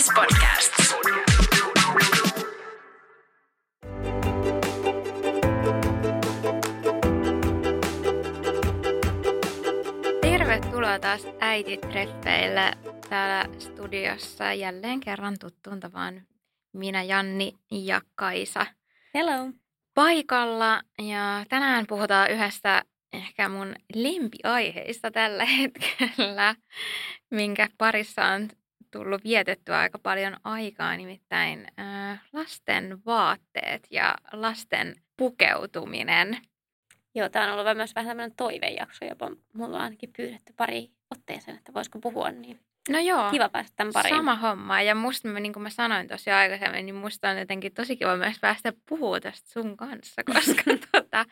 SBS Podcast. Tervetuloa taas äititreffeille täällä studiossa jälleen kerran tuttuun tavaan minä, Janni ja Kaisa Hello. paikalla. Ja tänään puhutaan yhdestä ehkä mun lempiaiheista tällä hetkellä, minkä parissa on tullut vietettyä aika paljon aikaa, nimittäin äh, lasten vaatteet ja lasten pukeutuminen. Joo, tämä on ollut myös vähän tämmöinen toivejakso, jopa mulla on ainakin pyydetty pari otteeseen, että voisiko puhua, niin No joo, kiva päästä tämän pariin. sama homma. Ja musta, niin kuin mä sanoin jo aikaisemmin, niin musta on jotenkin tosi kiva myös päästä puhua tästä sun kanssa, koska tota,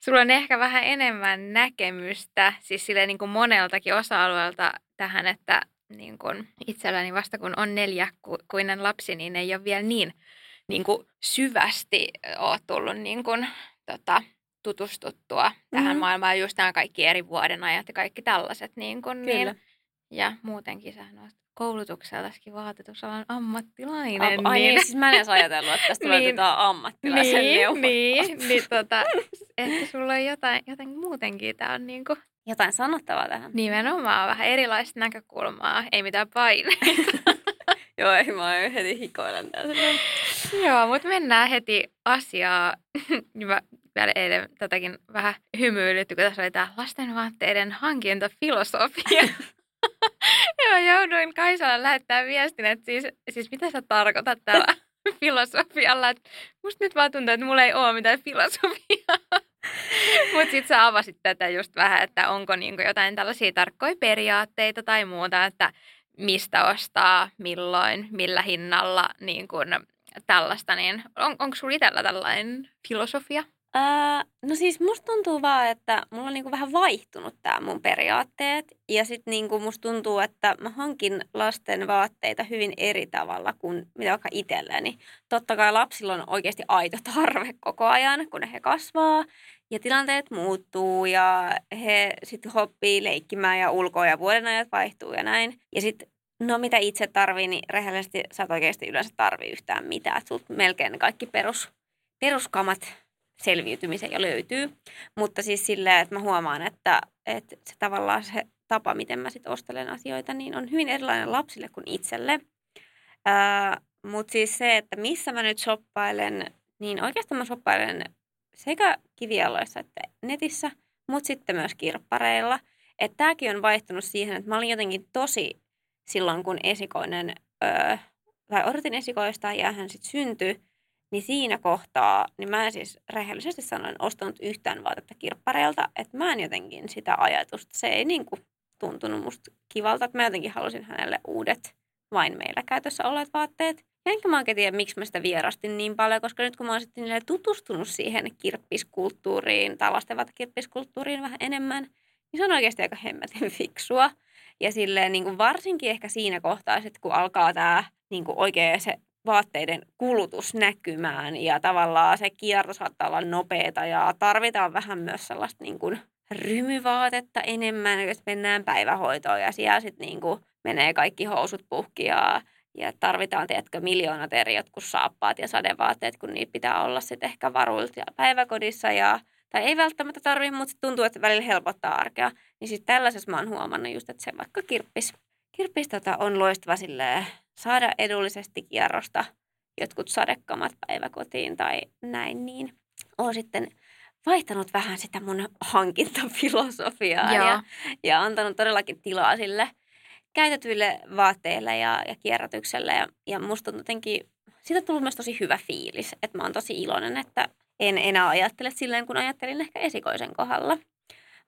sulla on ehkä vähän enemmän näkemystä, siis silleen niin kuin moneltakin osa-alueelta tähän, että niin kuin itselläni vasta kun on neljäkuinen lapsi, niin ei ole vielä niin, niin kuin syvästi ole tullut niin kuin, tota, tutustuttua tähän Mhm. maailmaan, just nämä kaikki eri vuodenajat ja kaikki tällaiset. Niin kuin, Kyllä. Niin, ja muutenkin sähän olet koulutukseltakin vaatetusalan ammattilainen. Ai niin, siis mä en edes ajatellut, että tästä Niin. niin, ammattilaisen niin, niin, niin tota, että sulla on jotain, jotain muutenkin, tämä on niinku Jotain sanottavaa tähän. nimenomaan vähän erilaista näkökulmaa, ei mitään paineita. Joo, ei mä heti hikoilen tässä. Joo, mutta mennään heti asiaa. Mä vielä eilen tätäkin vähän hymyilytty, kun tässä oli tämä lastenvaatteiden hankintafilosofia. Joo, jouduin Kaisalle lähettää viestin, että siis, siis mitä sä tarkoitat tällä filosofialla. Että musta nyt vaan tuntuu, että mulla ei ole mitään filosofiaa. Mutta sitten sä avasit tätä just vähän, että onko niinku jotain tällaisia tarkkoja periaatteita tai muuta, että mistä ostaa, milloin, millä hinnalla, niin kuin tällaista. Niin on, onko sulla itsellä tällainen filosofia? Ää, no siis musta tuntuu vaan, että mulla on niinku vähän vaihtunut tämä mun periaatteet. Ja sitten niinku musta tuntuu, että mä hankin lasten vaatteita hyvin eri tavalla kuin mitä vaikka itselleni. Totta kai lapsilla on oikeasti aito tarve koko ajan, kun he kasvaa. Ja tilanteet muuttuu ja he sitten hoppii leikkimään ja ulkoa ja vuodenajat vaihtuu ja näin. Ja sitten No mitä itse tarvii, niin rehellisesti sä et oikeasti yleensä tarvii yhtään mitään. Et sulta melkein kaikki perus, peruskamat selviytymiseen jo löytyy. Mutta siis silleen, että mä huomaan, että, että se tavallaan se tapa, miten mä sitten ostelen asioita, niin on hyvin erilainen lapsille kuin itselle. Mutta siis se, että missä mä nyt shoppailen, niin oikeastaan mä shoppailen sekä kivialoissa että netissä, mutta sitten myös kirppareilla. Että tämäkin on vaihtunut siihen, että mä olin jotenkin tosi silloin, kun esikoinen, öö, tai odotin esikoista ja hän sitten syntyi, niin siinä kohtaa, niin mä en siis rehellisesti sanoen ostanut yhtään vaatetta kirppareilta, että mä en jotenkin sitä ajatusta, se ei niin kuin tuntunut musta kivalta, että mä jotenkin halusin hänelle uudet vain meillä käytössä olleet vaatteet. Ja enkä mä oikein tiedä, miksi mä sitä vierastin niin paljon, koska nyt kun mä oon sitten niille tutustunut siihen kirppiskulttuuriin tai lastenvaatekirppiskulttuuriin vähän enemmän, niin se on oikeasti aika hemmetin fiksua. Ja silleen niin kuin varsinkin ehkä siinä kohtaa, sit kun alkaa tämä niin kuin oikein se vaatteiden kulutus näkymään ja tavallaan se kierto saattaa olla nopeata ja tarvitaan vähän myös sellaista niin kuin rymyvaatetta enemmän, jos mennään päivähoitoon ja siellä sitten niin kuin menee kaikki housut puhki ja, ja tarvitaan, tiedätkö, miljoonat eri jotkut saappaat ja sadevaatteet, kun niitä pitää olla sitten ehkä varuilta päiväkodissa ja tai ei välttämättä tarvitse, mutta sit tuntuu, että välillä helpottaa arkea. Niin sitten tällaisessa mä oon huomannut just, että se vaikka kirppis, kirppis tota, on loistava silleen, saada edullisesti kierrosta jotkut sadekamat päiväkotiin tai näin, niin oon sitten vaihtanut vähän sitä mun hankintafilosofiaa ja, ja antanut todellakin tilaa sille käytetyille vaatteille ja, ja kierrätykselle. Ja, ja musta on jotenkin, siitä on tullut myös tosi hyvä fiilis, että mä oon tosi iloinen, että en enää ajattele silleen, kun ajattelin ehkä esikoisen kohdalla.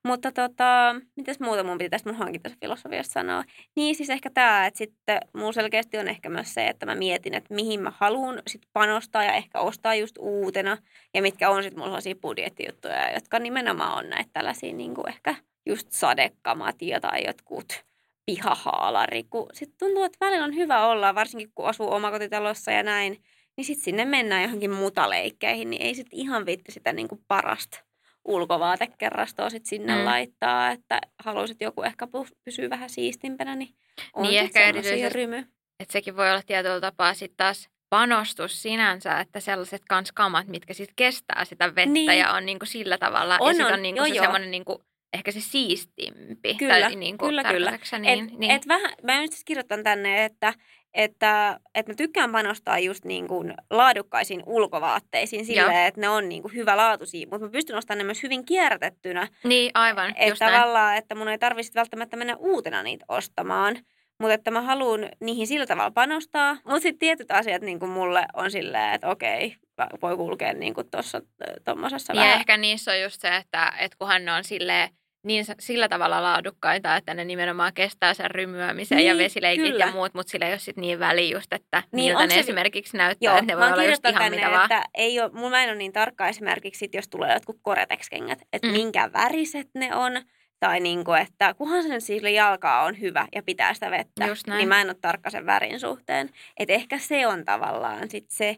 Mutta tota, mitäs muuta mun piti tästä mun hankintafilosofiasta sanoa? Niin siis ehkä tämä, että sitten mun selkeästi on ehkä myös se, että mä mietin, että mihin mä haluan sit panostaa ja ehkä ostaa just uutena. Ja mitkä on sitten mulla sellaisia budjettijuttuja, jotka nimenomaan on näitä tällaisia niin kuin ehkä just sadekamat tai jotkut pihahaalari. Kun sitten tuntuu, että välillä on hyvä olla, varsinkin kun asuu omakotitalossa ja näin, niin sitten sinne mennään johonkin mutaleikkeihin, niin ei sitten ihan viitti sitä niin kuin parasta ulkovaatekerrastoa sit sinne Mm. laittaa, että haluaisit joku ehkä pysyä vähän siistimpänä, niin on Niin ehkä erityisesti- rymy. että sekin voi olla tietyllä tapaa sitten taas panostus sinänsä, että sellaiset kans kamat, mitkä sitten kestää sitä vettä niin. ja on niinku sillä tavalla, On, ja sit on. on niinku Joo, se joo. semmoinen niinku, ehkä se siistimpi. Kyllä, tai niinku, kyllä, kyllä. sä Niin, et, niin. et vähän, mä just kirjoitan tänne, että, että, että mä tykkään panostaa just niin kuin laadukkaisiin ulkovaatteisiin silleen, että ne on niin kuin hyvälaatuisia, mutta mä pystyn ostamaan ne myös hyvin kierrätettynä. niin, aivan, Että just näin. tavallaan, että mun ei tarvitsisi välttämättä mennä uutena niitä ostamaan. Mutta että mä haluan niihin sillä tavalla panostaa. Mutta sitten tietyt asiat niin kuin mulle on silleen, että okei, voi kulkea niin kuin tuossa tuommoisessa Ja vähän. ehkä niissä on just se, että, että kunhan ne on silleen, niin sillä tavalla laadukkaita, että ne nimenomaan kestää sen rymyämisen ja Niin, vesileikit kyllä. ja muut, mutta sillä ei ole sit niin väliä just, että Niin, miltä ne se- esimerkiksi näyttää, Joo, että ne voi olla just ihan tänne, mitä vaan. että ei ole, mulla mä en ole niin tarkka esimerkiksi, sit, jos tulee jotkut Gore-Tex-kengät, että mm. minkä väriset ne on. Tai niin kuin, että kunhan se nyt sille jalkaa on hyvä ja pitää sitä vettä, niin mä en ole tarkka sen värin suhteen. Että ehkä se on tavallaan sit se.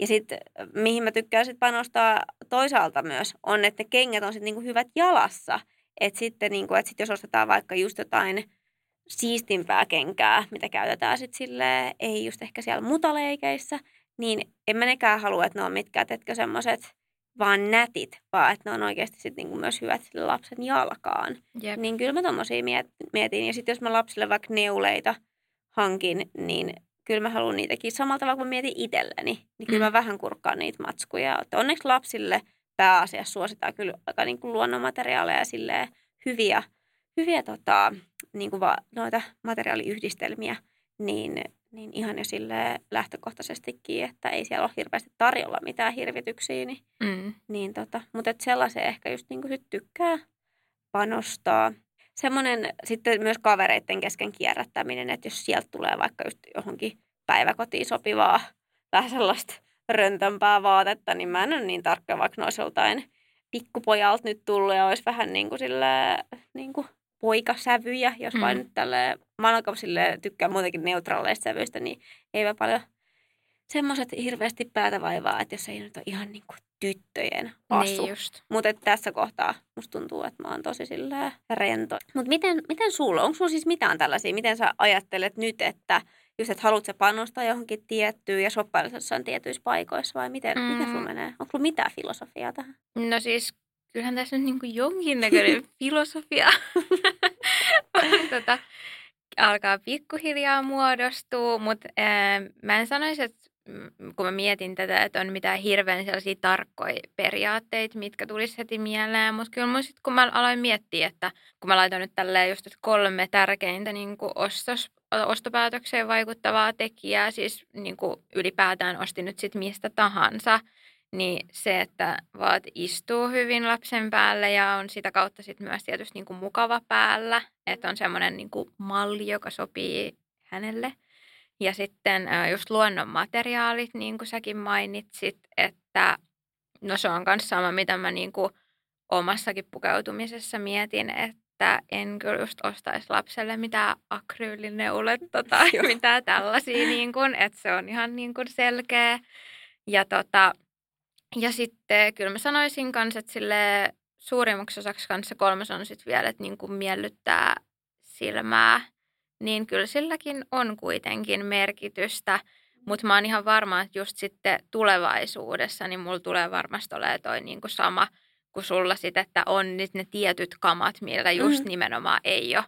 Ja sitten mihin mä tykkään sit panostaa toisaalta myös, on, että ne kengät on sitten niinku hyvät jalassa. Että sitten niinku, et sit jos ostetaan vaikka just jotain siistimpää kenkää, mitä käytetään sitten silleen, ei just ehkä siellä mutaleikeissä, niin en mä nekään halua, että ne on mitkään, teetkö semmoiset vaan nätit, vaan että ne on oikeasti sitten niinku myös hyvät sille lapsen jalkaan. Jep. Niin kyllä mä tommosia miet- mietin. Ja sitten jos mä lapsille vaikka neuleita hankin, niin kyllä mä haluan niitäkin samalla tavalla kuin mietin itselleni. Niin kyllä Mm. mä vähän kurkkaan niitä matskuja. Että onneksi lapsille pääasiassa suositaan kyllä aika niin kuin luonnonmateriaaleja ja hyviä, hyviä tota, niin kuin va, noita materiaaliyhdistelmiä. Niin, niin ihan jo silleen lähtökohtaisestikin, että ei siellä ole hirveästi tarjolla mitään hirvityksiä, niin Mm. niin tota, mutta et sellaiseen ehkä just niin sit tykkää panostaa. Semmoinen sitten myös kavereiden kesken kierrättäminen, että jos sieltä tulee vaikka just johonkin päiväkotiin sopivaa vähän sellaista röntömpää vaatetta, niin mä en ole niin tarkka, vaikka ne olisi joltain pikkupojalta nyt tullut ja olisi vähän niin kuin sillä, niin kuin poikasävyjä, jos Mm. vain nyt tälle, mä alkan sille tykkään muutenkin neutraaleista sävyistä, niin eipä paljon semmoiset hirveästi päätä vaivaa, että jos ei nyt ole ihan niin kuin tyttöjen asu. Niin. Mutta tässä kohtaa musta tuntuu, että mä oon tosi sillä rento. Mutta miten, miten sulla, onko sulla siis mitään tällaisia, miten sä ajattelet nyt, että just, että haluat sä panostaa johonkin tiettyyn ja shoppailla jossain tietyissä paikoissa vai miten, mm. miten sulla Mm. menee? Onko sulla mitään filosofiaa tähän? No siis kyllähän tässä nyt niin kuin jonkinnäköinen filosofia tota, alkaa pikkuhiljaa muodostua, mutta ää, mä en sanoisi, että mm, kun mä mietin tätä, että on mitään hirveän sellaisia tarkkoja periaatteita, mitkä tulisi heti mieleen, mutta kyllä mun sit, kun mä aloin miettiä, että kun mä laitoin nyt tälleen just kolme tärkeintä niin ostos, ostopäätökseen vaikuttavaa tekijää, siis niin kuin ylipäätään ostin nyt sit mistä tahansa, niin se, että vaat istuu hyvin lapsen päälle ja on sitä kautta sit myös tietysti niin kuin mukava päällä, että on semmoinen niin kuin malli, joka sopii hänelle. Ja sitten just luonnon materiaalit, niin kuin säkin mainitsit, että no se on myös sama, mitä mä niin kuin omassakin pukeutumisessa mietin, että en kyllä just ostaisi lapselle mitään akryylineulettä tai mitään tällaisia, niin kuin, että se on ihan niin kuin selkeä. Ja, tota, ja sitten kyllä mä sanoisin kanssa, että sille suurimmaksi osaksi kanssa kolmas on sitten vielä, että niin kuin miellyttää silmää, niin kyllä silläkin on kuitenkin merkitystä. Mutta mä oon ihan varma, että just sitten tulevaisuudessa, niin mulla tulee varmasti olemaan toi niinku sama kuin sulla sit, että on nyt ne tietyt kamat, millä just Mhm. nimenomaan ei ole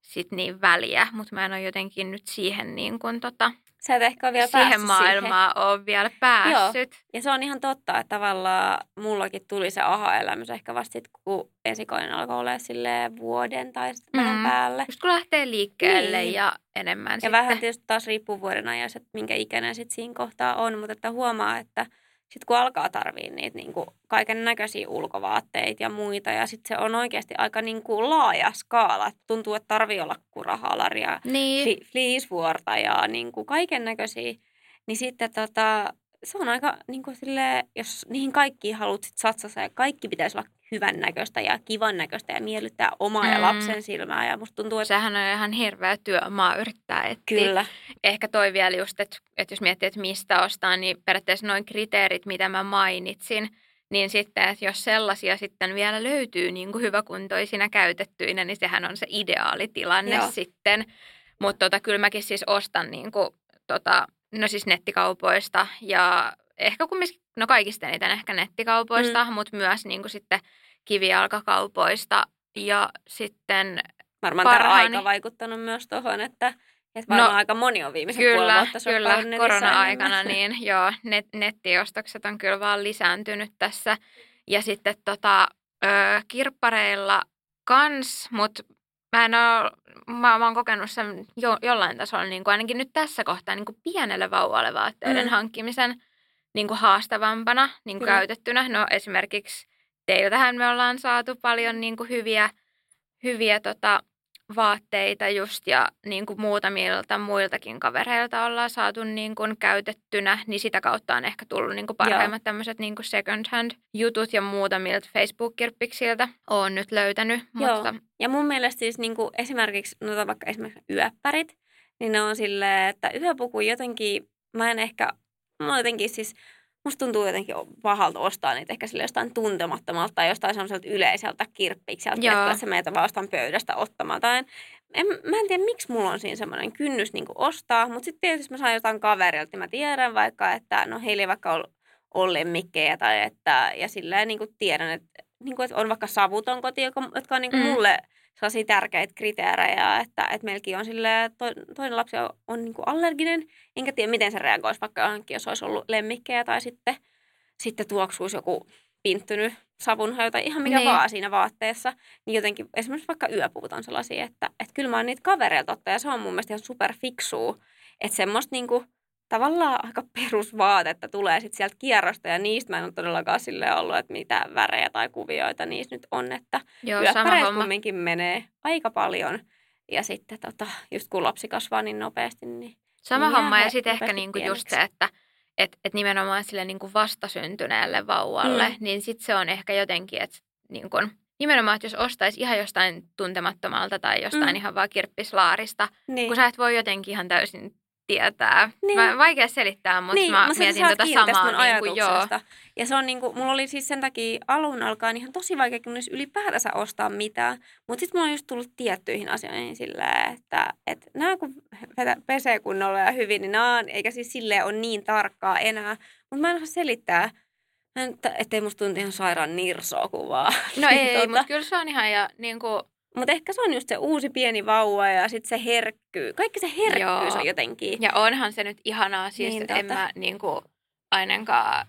sit niin väliä. Mutta mä en ole jotenkin nyt siihen, niin kun tota, Sä et ehkä ole vielä siihen päässyt maailmaan ole vielä päässyt. Ja se on ihan totta, että tavallaan mullakin tuli se aha-elämys ehkä vasta sit, kun esikoinen alkoi olla silleen vuoden tai sitten vähän Mm. päälle. Just kun lähtee liikkeelle Niin. ja enemmän Ja sitten. vähän tietysti taas riippuu vuoden ajassa, että minkä ikäinen sitten siinä kohtaa on, mutta että huomaa, että sitten kun alkaa tarvii niitä niin kaiken näköisiä ulkovaatteita ja muita, ja sitten se on oikeasti aika niin kuin laaja skaala. Tuntuu, että tarvii olla kurahalaria, Niin, fleecevuorta ja niin kuin kaiken näköisiä, niin sitten tota, se on aika niin kuin silleen, jos niihin kaikkiin haluat sit satsata ja kaikki pitäisi olla hyvän näköistä ja kivan näköistä ja miellyttää omaa ja Mm. lapsen silmää. Ja musta tuntuu, että sehän on ihan hirveä työmaa yrittää etsiä. kyllä. ehkä toi vielä just, että, että jos miettii, että mistä ostaa, niin periaatteessa noin kriteerit, mitä mä mainitsin, niin sitten, että jos sellaisia sitten vielä löytyy niin kuin hyväkuntoisina käytettyinä, niin sehän on se ideaalitilanne Joo. sitten. Mutta tota, kyllä mäkin siis ostan niin kuin tota, no siis nettikaupoista ja ehkä kumminkin, no kaikista eniten ehkä nettikaupoista, mm. mutta myös niin kuin sitten kivijalkakaupoista ja sitten Varmaan parhaani... tämä aika vaikuttanut myös tuohon, että, että varmaan no, aika moni on viimeisen kyllä, vuotta Kyllä, korona-aikana niin joo, net, nettiostokset on kyllä vaan lisääntynyt tässä. Ja sitten tota, ö, kirppareilla kans, mutta mä en ole, mä, mä oon kokenut sen jo, jollain tasolla niin kuin ainakin nyt tässä kohtaa niin kuin pienelle vauvalle vaatteiden mm. hankkimisen niin kuin haastavampana niin kuin käytettynä. No esimerkiksi teiltähän me ollaan saatu paljon niin kuin hyviä, hyviä tota, vaatteita just ja niin kuin muutamilta muiltakin kavereilta ollaan saatu niin kuin käytettynä, niin sitä kautta on ehkä tullut niin kuin parhaimmat tämmöiset niin kuin second hand jutut ja muutamilta Facebook-kirppiksiltä on nyt löytänyt. Joo. Mutta... Ja mun mielestä siis niin kuin esimerkiksi, no vaikka esimerkiksi yöppärit, niin ne on silleen, että yöpuku jotenkin, mä en ehkä, mä jotenkin siis musta tuntuu jotenkin pahalta ostaa niitä ehkä sille jostain tuntemattomalta tai jostain semmoiselta yleiseltä kirppikseltä, että se meitä vaan jostain pöydästä ottamaan. Tai en, en, mä en tiedä, miksi mulla on siinä semmoinen kynnys niin ostaa, mutta sitten tietysti mä saan jotain kaverilta, niin mä tiedän vaikka, että no heillä ei vaikka ole, ole lemmikkejä tai että, ja silleen niin tiedän, että, niin kuin, että on vaikka savuton koti, joka, jotka on niin mm. mulle – sellaisia tärkeitä kriteerejä, että, että meilläkin on sille to, toinen lapsi on, on niin kuin allerginen, enkä tiedä miten se reagoisi vaikka johonkin, jos olisi ollut lemmikkejä tai sitten, sitten tuoksuisi joku pinttynyt savunhaju tai ihan mikä niin. vaan siinä vaatteessa, niin jotenkin esimerkiksi vaikka yöpuvut on sellaisia, että, että kyllä mä oon niitä kavereilta ottaa ja se on mun mielestä ihan superfiksua, että semmoista niinku, tavallaan aika perusvaatetta tulee sitten sieltä kierrosta ja niistä mä en ole todellakaan sille ollut, että mitä värejä tai kuvioita niissä nyt on, että Joo, kumminkin menee aika paljon ja sitten tota, just kun lapsi kasvaa niin nopeasti, niin Sama niin homma ja sitten ehkä niinku just se, että et, et nimenomaan sille niinku vastasyntyneelle vauvalle, mm. niin sitten se on ehkä jotenkin, että niinku, nimenomaan, että jos ostaisi ihan jostain tuntemattomalta tai jostain mm. ihan vaan kirppislaarista, niin. kun sä et voi jotenkin ihan täysin tietää. Niin. Mä, vaikea selittää, mutta niin, mä mietin tätä samaa. Mun niin kuin, joo. Ja se on niin kuin, mulla oli siis sen takia alun alkaen ihan tosi vaikea kunnes ylipäätänsä ostaa mitään. Mutta sitten mulla on just tullut tiettyihin asioihin silleen, että, että nämä kun pesee kunnolla ja hyvin, niin nämä on, eikä siis silleen ole niin tarkkaa enää. Mutta mä en osaa selittää, että, ettei musta tunti ihan sairaan nirsoa kuvaa. No ei, tota... mutta kyllä se on ihan ja niin kuin mutta ehkä se on just se uusi pieni vauva ja sitten se herkkyy. Kaikki se herkkyys on jotenkin. Ja onhan se nyt ihanaa siis, niin, että en mä niinku, ainakaan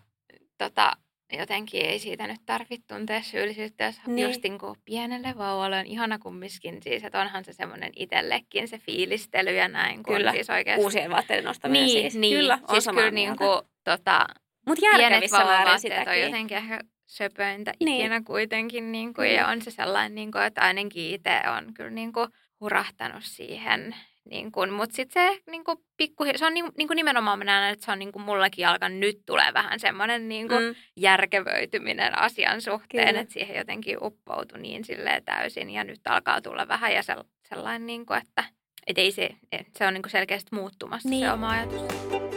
tota, jotenkin ei siitä nyt tarvitse tuntea syyllisyyttä, jos niin. just niinku pienelle vauvalle on ihana kumminkin siis, että onhan se semmoinen itsellekin se fiilistely ja näin. Kyllä, siis oikeasti... uusien vaatteiden nostaminen niin, siis. Niin, kyllä, on siis kyllä niinku, tota, Mut pienet vauvavaatteet on jotenkin ehkä söpöintä niin. ikinä kuitenkin. Niin kuin, niin. Ja on se sellainen, niin kuin, että ainakin itse on kyllä niin kuin, hurahtanut siihen. Niin kuin, mutta sitten se, niin kuin, pikku, se on niin, niin kuin nimenomaan mä näen, että se on niin kuin mullakin alkanut nyt tulee vähän semmoinen niin kuin, mm. järkevöityminen asian suhteen, kyllä. että siihen jotenkin uppoutui niin silleen täysin. Ja nyt alkaa tulla vähän ja sellainen, niin kuin, että et ei se, se on niin kuin selkeästi muuttumassa niin. se oma ajatus.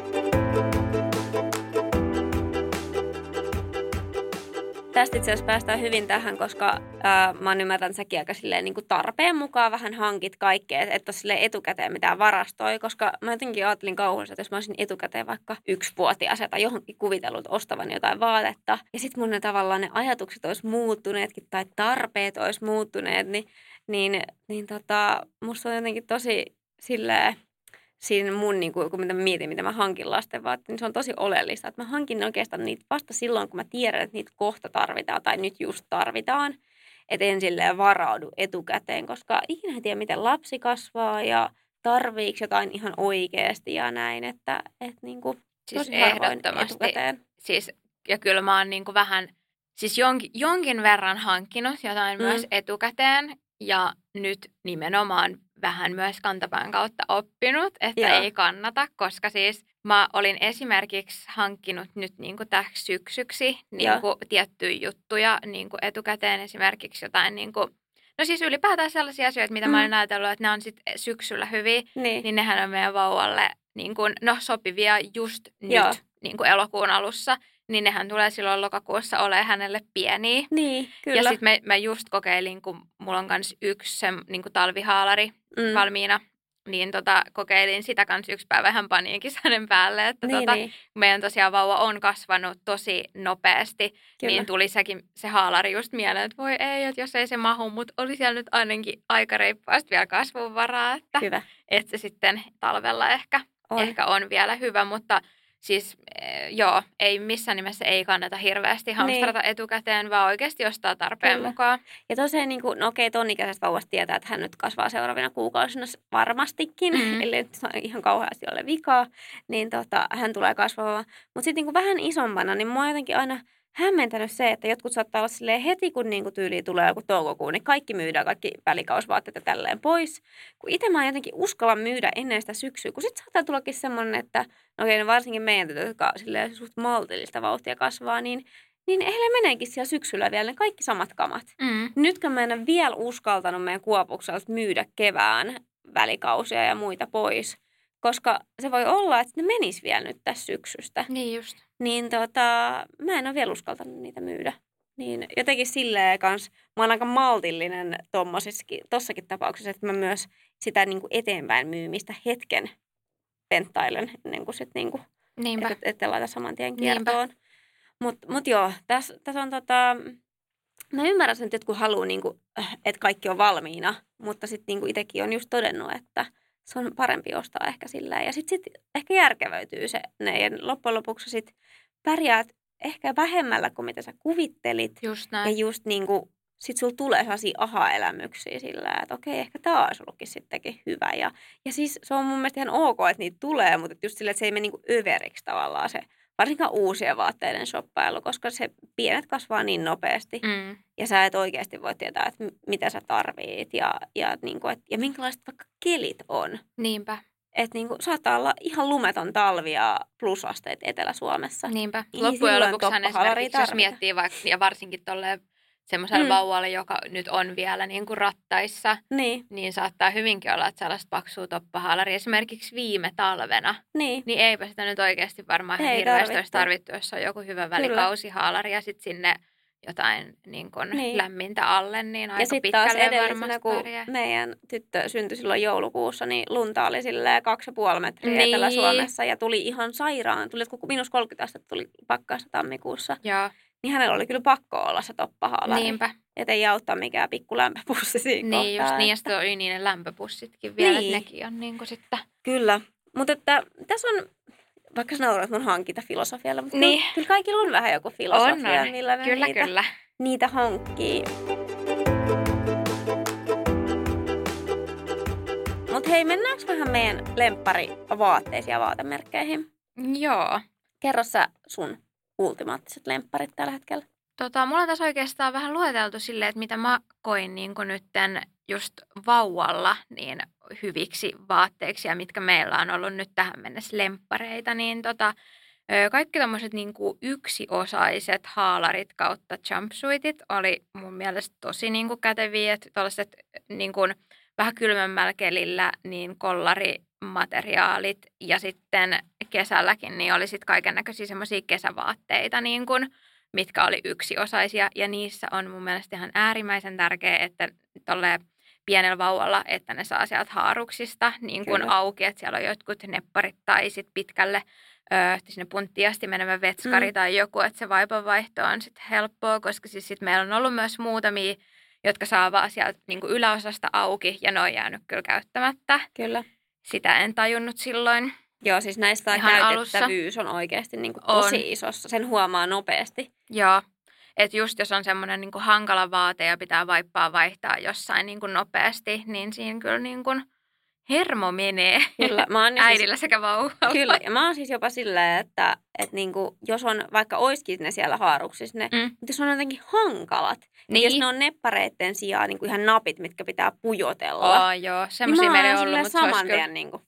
Tästä itse asiassa päästään hyvin tähän, koska ää, mä oon ymmärtänyt säkin aika silleen, niin kuin tarpeen mukaan vähän hankit kaikkea, että et ole etukäteen mitään varastoi, koska mä jotenkin ajattelin kauhuisesti, että jos mä olisin etukäteen vaikka yksivuotias tai johonkin kuvitellut ostavan jotain vaatetta, ja sitten mun ne tavallaan ne ajatukset olisi muuttuneetkin tai tarpeet olisi muuttuneet, niin, niin, niin tota, musta on jotenkin tosi silleen, siinä mun, niin kuin, kun mä mietin, mitä mä hankin lasten vaatteet, niin se on tosi oleellista, että mä hankin oikeastaan niitä vasta silloin, kun mä tiedän, että niitä kohta tarvitaan tai nyt just tarvitaan. Että en silleen varaudu etukäteen, koska ikinä tiedä, miten lapsi kasvaa ja tarviiko jotain ihan oikeasti ja näin, että, että niin kuin, siis ehdottomasti. Etukäteen. Siis, ja kyllä mä oon niin kuin vähän, siis jonkin, jonkin verran hankkinut jotain mm. myös etukäteen ja nyt nimenomaan vähän myös kantapään kautta oppinut, että Joo. ei kannata, koska siis mä olin esimerkiksi hankkinut nyt niin kuin täksi syksyksi niin kuin tiettyjä juttuja niin kuin etukäteen esimerkiksi jotain niin kuin, No siis ylipäätään sellaisia asioita, mitä mm. mä olen ajatellut, että ne on sitten syksyllä hyviä, niin. niin nehän on meidän vauvalle niin kuin, no, sopivia just Joo. nyt niin kuin elokuun alussa niin nehän tulee silloin lokakuussa olemaan hänelle pieniä. Niin, kyllä. Ja sitten mä, mä just kokeilin, kun mulla on myös yksi se niin talvihaalari mm. valmiina niin tota, kokeilin sitä kanssa yksi päivä ihan paniikissa hänen päälle, että Niin, tota, niin. meidän tosiaan vauva on kasvanut tosi nopeasti, Kyllä. niin tuli sekin se haalari just mieleen, että voi ei, että jos ei se mahu, mutta oli siellä nyt ainakin aika reippaasti vielä kasvun varaa, että, Hyvä. että se sitten talvella ehkä On. ehkä on vielä hyvä, mutta siis eh, joo, ei missään nimessä ei kannata hirveästi hamstrata niin. etukäteen, vaan oikeasti ostaa tarpeen Kyllä. mukaan. Ja tosiaan, niin kuin, no okei, ton ikäisestä vauvasta tietää, että hän nyt kasvaa seuraavina kuukausina varmastikin, Mm. mm. ellei nyt ihan kauheasti ole vikaa, niin tota, hän tulee kasvamaan. Mutta sitten niin vähän isompana, niin mua jotenkin aina hämmentänyt se, että jotkut saattaa olla silleen heti, kun niin kuin tyyli tulee joku toukokuu, niin kaikki myydään, kaikki välikausvaatteet ja tälleen pois. Kun itse mä jotenkin uskalla myydä ennen sitä syksyä, kun sitten saattaa tullakin semmoinen, että no okei, no varsinkin meidän tytöt, jotka silleen suht maltillista vauhtia kasvaa, niin niin heille meneekin siellä syksyllä vielä ne kaikki samat kamat. Mm. Nytkö mä en ole vielä uskaltanut meidän kuopukselta myydä kevään välikausia ja muita pois, koska se voi olla, että ne menis vielä nyt tässä syksystä. Niin just. Niin tota, mä en ole vielä uskaltanut niitä myydä. Niin jotenkin silleen kans, mä oon aika maltillinen tossakin tapauksessa, että mä myös sitä niin kuin eteenpäin myymistä hetken penttailen ennen kuin sit niin kuin Niinpä. että ette laita saman tien kiertoon. Mutta mut joo, tässä täs on tota, mä ymmärrän sen, että jotkut haluaa, niinku, että kaikki on valmiina, mutta sitten niinku itsekin on just todennut, että se on parempi ostaa ehkä sillä Ja sitten sit ehkä järkevöityy se ne, ja loppujen lopuksi sit pärjäät ehkä vähemmällä kuin mitä sä kuvittelit. Just Ja näin. just niinku, sit sulla tulee sellaisia aha-elämyksiä sillä, että okei, ehkä tämä olisi ollutkin sittenkin hyvä. Ja, ja siis se on mun mielestä ihan ok, että niitä tulee, mutta just sillä, että se ei mene niinku överiksi tavallaan se, varsinkaan uusien vaatteiden shoppailu, koska se pienet kasvaa niin nopeasti. Mm. Ja sä et oikeasti voi tietää, että mitä sä tarvit ja, ja, niinku, et, ja minkälaiset vaikka kelit on. Niinpä. Että niinku, saattaa olla ihan lumeton talvi ja plusasteet Etelä-Suomessa. Niinpä. Niin Loppujen lopuksi toppahalaria esimerkiksi, jos miettii vaikka, ja varsinkin tolleen semmoiselle Mm. vauvalle, joka nyt on vielä niin kuin rattaissa, Niin, niin saattaa hyvinkin olla, että sellaista paksua toppahaalari esimerkiksi viime talvena, niin, niin eipä sitä nyt oikeasti varmaan Ei hirveästi tarvittu. olisi tarvittu, jos on joku hyvä välikausihaalari ja sitten sinne jotain niin kuin Niin. lämmintä alle, niin aika ja taas pitkälle edellisenä, varmasti kun pärjää. meidän tyttö syntyi silloin joulukuussa, niin lunta oli silleen kaksi ja puoli metriä Niin. Etelä-Suomessa ja tuli ihan sairaan. Tuli, kun minus 30 astetta tuli pakkasta tammikuussa, Joo, niin hänellä oli kyllä pakko olla se toppahaalari. niinpä. Että ei auttaa mikään pikku lämpöpussi siinä Niin just kohtaa. niin, ja sitten oli niin ne lämpöpussitkin vielä, Niin. että nekin on niin kuin sitten... Kyllä, mutta että tässä on, vaikka sä naurat mun hankintafilosofialla, mutta Niin. kyllä, kyllä kaikilla on vähän joku filosofia, On, on. millä ne Kyllä, niitä, kyllä. niitä hankkii. Mutta hei, mennäänkö vähän meidän lempparivaatteisiin ja vaatemerkkeihin? Joo. Kerro sä sun ultimaattiset lempparit tällä hetkellä. Tota, mulla on tässä oikeastaan vähän lueteltu silleen, että mitä mä koin niin nytten just vauvalla niin hyviksi vaatteiksi ja mitkä meillä on ollut nyt tähän mennessä lemppareita, niin tota, kaikki tämmöiset niin kuin yksiosaiset haalarit kautta jumpsuitit oli mun mielestä tosi niin kuin käteviä, että tällaiset niin kuin vähän kylmemmällä kelillä niin kollarimateriaalit ja sitten kesälläkin niin oli sitten kaiken näköisiä semmoisia kesävaatteita niin kuin mitkä oli yksiosaisia. Ja niissä on mun mielestä ihan äärimmäisen tärkeää, että tolle pienellä vauvalla, että ne saa sieltä haaruksista niin kuin Kyllä. auki, että siellä on jotkut nepparit tai sitten pitkälle ö, sinne punttiin asti menevä vetskari mm. tai joku, että se vaipanvaihto on sitten helppoa, koska siis sit meillä on ollut myös muutamia, jotka saa vaan sieltä niin kuin yläosasta auki ja ne on jäänyt kyllä käyttämättä. Kyllä. Sitä en tajunnut silloin. Joo, siis näistä Ihan käytettävyys on oikeasti niin kuin tosi On. isossa. Sen huomaa nopeasti. Joo. Että just jos on semmoinen niin hankala vaate ja pitää vaippaa vaihtaa jossain niin kuin nopeasti, niin siinä kyllä niin kuin hermo menee Kyllä, mä oon jo siis- äidillä sekä vauvalla. Kyllä, ja mä oon siis jopa silleen, että, että niinku, jos on, vaikka oiskin ne siellä haaruksissa, ne, Mm. mutta jos on jotenkin hankalat, niin. Niin. jos ne on neppareitten sijaan niinku ihan napit, mitkä pitää pujotella, Oh, joo, niin semmoisia mä meillä ei ollut, mutta saman kyllä... tien niinku,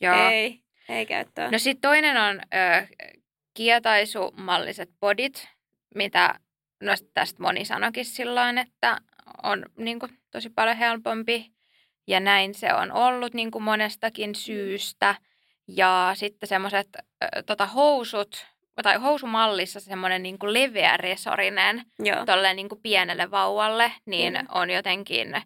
Joo. ei, ei käyttöön. No sitten toinen on ö, kietaisumalliset bodit, mitä no tästä moni sanokin silloin, että on niin kuin, tosi paljon helpompi. Ja näin se on ollut niin kuin monestakin syystä. Ja sitten semmoiset tota, housut, tai housumallissa semmoinen niin kuin leveä resorinen, Joo, tolleen niin kuin pienelle vauvalle, niin Kyllä. on jotenkin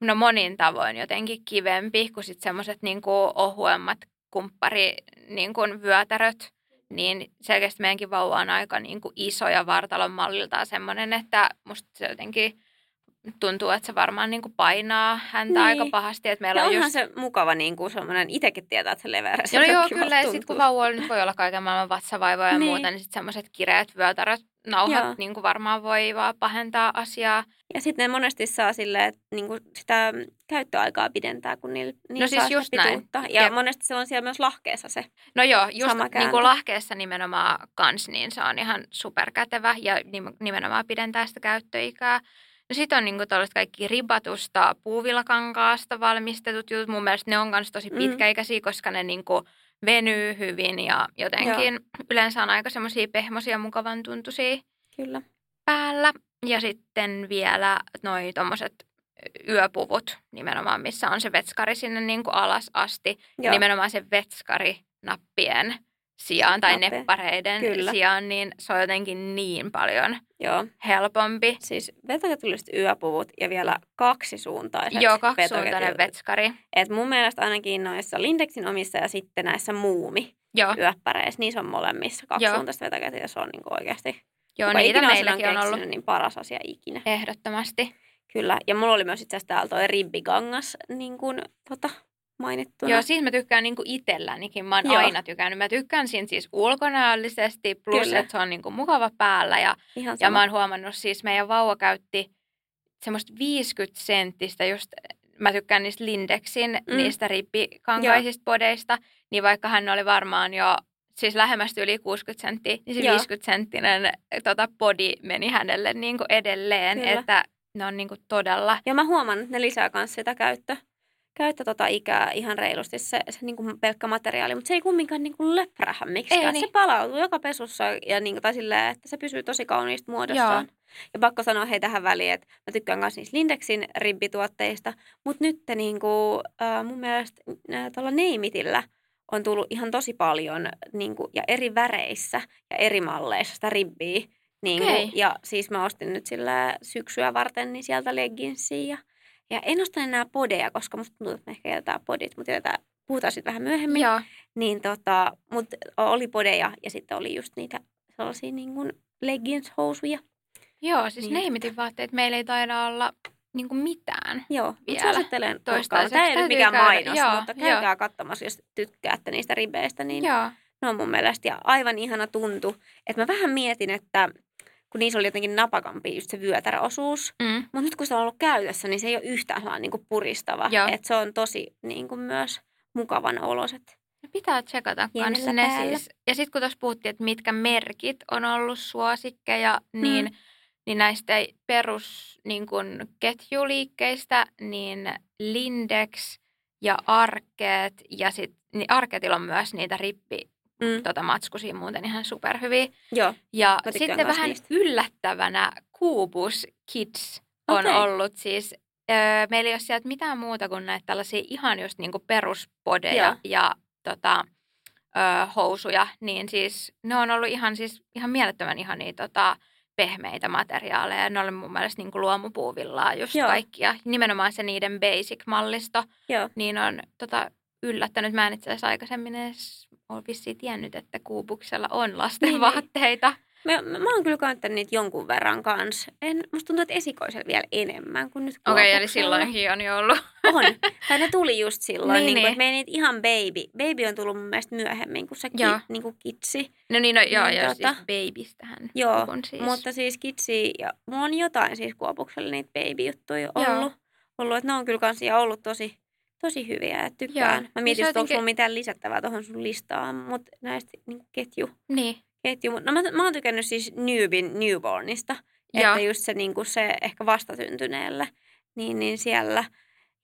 no monin tavoin jotenkin kivempi kuin sitten semmoiset niin ohuemmat kumppari niin kuin vyötäröt. Niin selkeästi meidänkin vauva on aika niin kuin iso ja vartalon malliltaan semmoinen, että musta se jotenkin tuntuu, että se varmaan niin kuin painaa häntä niin. aika pahasti. Että meillä ja on onhan just... se mukava niin kuin semmoinen, itsekin tietää, että se leveä No joo, kyllä. Ja sitten kun vauvalla nyt voi olla kaiken maailman vatsavaivoja ja niin. muuta, niin sitten semmoiset kireät vyötäröt, nauhat niin kuin varmaan voi vaan pahentaa asiaa. Ja sitten ne monesti saa sille, että niin kuin sitä käyttöaikaa pidentää, kun niillä, niillä no siis saa just näin. Ja Jep. monesti se on siellä myös lahkeessa se No joo, just niin kuin lahkeessa nimenomaan kans, niin se on ihan superkätevä ja nimenomaan pidentää sitä käyttöikää. Sitten on niinku kaikki ribatusta puuvillakankaasta valmistetut jutut. Mun mielestä ne on myös tosi mm. pitkäikäisiä, mm. koska ne niinku venyy hyvin ja jotenkin Joo. yleensä on aika semmoisia pehmoisia mukavan tuntuisia Kyllä. päällä. Ja sitten vielä noi tommoset yöpuvut nimenomaan, missä on se vetskari sinne niinku alas asti. Ja nimenomaan se vetskari nappien sijaan tai Nappe. neppareiden Kyllä. sijaan, niin se on jotenkin niin paljon Joo. helpompi. Siis vetokätylliset yöpuvut ja vielä kaksisuuntaiset Joo, kaksisuuntainen vetskari. Et mun mielestä ainakin noissa Lindexin omissa ja sitten näissä muumi Joo. yöppäreissä, niissä on molemmissa kaksisuuntaiset vetokätyt ja se on niinku oikeasti Joo, niitä meilläkin on, on ollut. Niin paras asia ikinä. Ehdottomasti. Kyllä, ja mulla oli myös itse asiassa täällä toi ribbigangas niin kuin, tota, mainittuna. Joo, siis mä tykkään niinku itsellänikin. Mä oon Joo. aina tykännyt. Mä tykkään siinä siis ulkonäöllisesti, plus Kyllä. että se on niinku mukava päällä. Ja, ja mä oon huomannut siis, meidän vauva käytti semmoista 50 senttistä just mä tykkään niistä Lindexin, mm. niistä rippikankaisista podeista, niin vaikka hän oli varmaan jo siis lähemmästi yli 60 senttiä, niin se Joo. 50 senttinen tota, body meni hänelle niin kuin edelleen, Kyllä. että ne on niin kuin todella... Ja mä huomaan, että ne lisää myös sitä käyttöä käyttä tota ikää ihan reilusti se, se niin kuin pelkkä materiaali, mutta se ei kumminkaan niin kuin leprähä miksikään. Ei, niin. Se palautuu joka pesussa ja niin kuin, tai silleen, että se pysyy tosi kauniista muodossaan. Joo. Ja pakko sanoa hei tähän väliin, että mä tykkään myös niistä Lindexin ribbituotteista, mutta nyt niin kuin, äh, mun mielestä äh, tuolla Neimitillä on tullut ihan tosi paljon niin kuin, ja eri väreissä ja eri malleissa sitä ribbiä. Niin kuin, okay. Ja siis mä ostin nyt sillä syksyä varten niin sieltä legginsiä ja ja en osta enää podeja, koska musta tuntuu, että me ehkä jätetään podit, mutta jätetään, puhutaan sitten vähän myöhemmin. Joo. Niin tota, mutta oli podeja ja sitten oli just niitä sellaisia niin kuin leggings-housuja. Joo, siis niin. neimitin vaatteet meillä ei taida olla niin kuin mitään Joo, vielä. suosittelen toistaiseksi. Tämä ei ole mikään käydä. mainos, joo, mutta käykää joo. katsomassa, jos tykkäätte niistä ribeistä. Niin joo. ne on mun mielestä ja aivan ihana tuntu. Että mä vähän mietin, että kun niissä oli jotenkin napakampi just se vyötäräosuus. Mm. Mutta nyt kun se on ollut käytössä, niin se ei ole yhtään sellainen niin kuin puristava. Että se on tosi niin kuin myös mukavan oloset. No pitää tsekata kanssa ne siis. Ja sitten kun tuossa puhuttiin, että mitkä merkit on ollut suosikkeja, niin, mm. niin näistä perus niin kuin ketjuliikkeistä, niin Lindex ja Arkeet ja sitten niin Arkeetilla on myös niitä rippi mm. tota, matskusia muuten ihan superhyviä. Joo, ja sitten vähän niistä. yllättävänä Kubus Kids on okay. ollut siis, öö, meillä ei ole sieltä mitään muuta kuin näitä tällaisia ihan just niinku peruspodeja Joo. ja tota, öö, housuja, niin siis ne on ollut ihan, siis, ihan mielettömän ihania tota, pehmeitä materiaaleja. Ne oli mun mielestä niin kuin luomupuuvillaa just Joo. kaikkia. Nimenomaan se niiden basic-mallisto, Joo. niin on tota, yllättänyt. Mä en itse asiassa aikaisemmin edes ole vissiin tiennyt, että Kuubuksella on lasten niin, niin. vaatteita. Mä, mä, mä oon kyllä käyttänyt niitä jonkun verran kanssa. En, musta tuntuu, että esikoisella vielä enemmän kuin nyt Okei, okay, eli silloinkin on jo ollut. On. Tai ne tuli just silloin. niin, niin, niin. Kuin, niitä ihan baby. Baby on tullut mun mielestä myöhemmin kuin se ki, niin kuin kitsi. No niin, no, joo, niin, joo tota, siis babystähän Joo, siis. mutta siis kitsi, ja mulla on jotain siis Kuopuksella niitä baby-juttuja ollut. ollut että ne on kyllä kans ja ollut tosi tosi hyviä, että tykkään. Joo. Mä mietin, että onko sulla mitään lisättävää tuohon sun listaan, mutta näistä niin ketju. Niin. ketju. No mä, mä oon tykännyt siis Newbin Newbornista, Joo. että just se, niin kuin se ehkä vastatyntyneelle, niin, niin siellä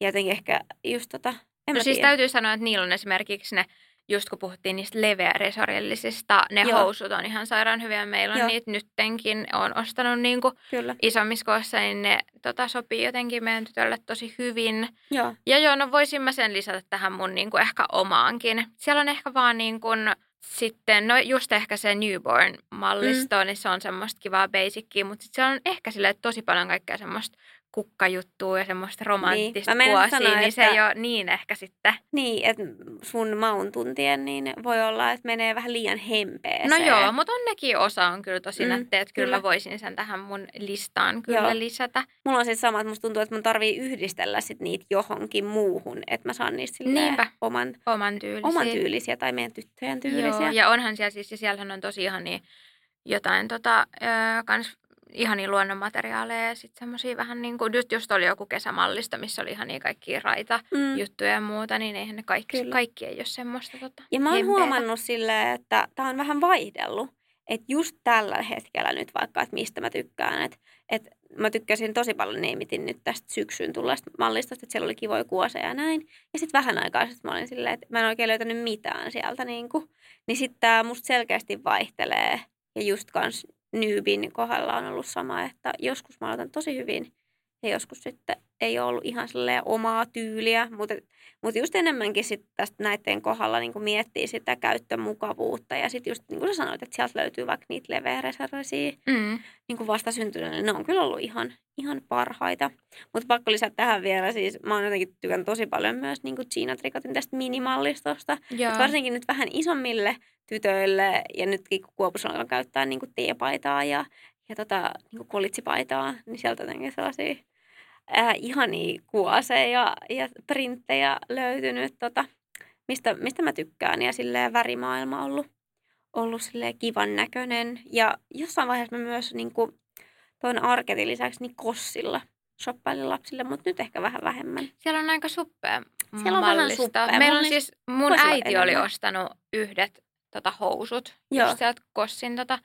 jotenkin ehkä just tota, en no siis tiedä. täytyy sanoa, että niillä on esimerkiksi ne just kun puhuttiin niistä leveäresorillisista, ne Joo. housut on ihan sairaan hyviä. Meillä on Joo. niitä nyttenkin, on ostanut niin kuin isommissa kohdassa, niin ne tota, sopii jotenkin meidän tytölle tosi hyvin. Joo. Ja joo, no voisin mä sen lisätä tähän mun niin kuin ehkä omaankin. Siellä on ehkä vaan niin kuin, sitten, no just ehkä se newborn-mallisto, mm. niin se on semmoista kivaa basickia, mutta sitten siellä on ehkä sille tosi paljon kaikkea semmoista kukkajuttua ja semmoista romanttista Mä niin. kuosia, sanoa, niin se että- ei ole niin ehkä sitten. Niin, että sun maun tuntien niin voi olla, että menee vähän liian hempeeseen. No joo, mutta on nekin osa on kyllä tosi Mm, nättejä, että kyllä, kyllä. mä voisin sen tähän mun listaan kyllä Joo. lisätä. Mulla on siis sama, että musta tuntuu, että mun tarvii yhdistellä sit niitä johonkin muuhun, että mä saan niistä Niinpä. oman, Oman tyylisiä. oman tyylisiä tai meidän tyttöjen tyylisiä. Joo, ja onhan siellä siis, ja siellähän on tosi ihania jotain tota, öö, kans ihania luonnonmateriaaleja ja sitten semmoisia vähän niin kuin, just, just oli joku kesämallista, missä oli ihania kaikkia raita Mm. juttuja ja muuta, niin eihän ne kaikki, Kyllä. kaikki ei ole semmoista tota, Ja mä oon huomannut silleen, että tää on vähän vaihdellut. Että just tällä hetkellä nyt vaikka, että mistä mä tykkään. Että et mä tykkäsin tosi paljon neimitin nyt tästä syksyyn tulleesta mallista, että siellä oli kivoja kuoseja ja näin. Ja sitten vähän aikaa sitten mä olin silleen, että mä en oikein löytänyt mitään sieltä. Niin, kuin. niin sitten tää musta selkeästi vaihtelee. Ja just kans Nybin kohdalla on ollut sama, että joskus mä aloitan tosi hyvin ja joskus sitten ei ole ollut ihan silleen omaa tyyliä, mutta, mutta just enemmänkin sitten tästä näiden kohdalla niin miettii sitä käyttömukavuutta ja sitten just niin kuin sä sanoit, että sieltä löytyy vaikka niitä leveäreservisiä Mm. niin vastasyntyneille, ne on kyllä ollut ihan, ihan parhaita. Mutta pakko lisätä tähän vielä, siis mä oon jotenkin tykännyt tosi paljon myös niin kuin Gina Tricotin tästä minimallistosta. Varsinkin nyt vähän isommille tytöille ja nytkin kun Kuopusalla käyttää niin kuin teepaitaa ja, ja tota, niin kuin kolitsipaitaa, niin sieltä jotenkin sellaisia ää, ihania kuoseja ja printtejä löytynyt, tota, mistä, mistä mä tykkään. Ja silleen värimaailma on ollut, ollut silleen kivan näköinen. Ja jossain vaiheessa mä myös niin kuin, toin arketin lisäksi niin kossilla shoppailin lapsille, mutta nyt ehkä vähän vähemmän. Siellä on aika suppea Siellä on vähän suppea. Meillä on siis, mun äiti oli enemmän. ostanut yhdet tota, housut Joo. just sieltä Kossin tota,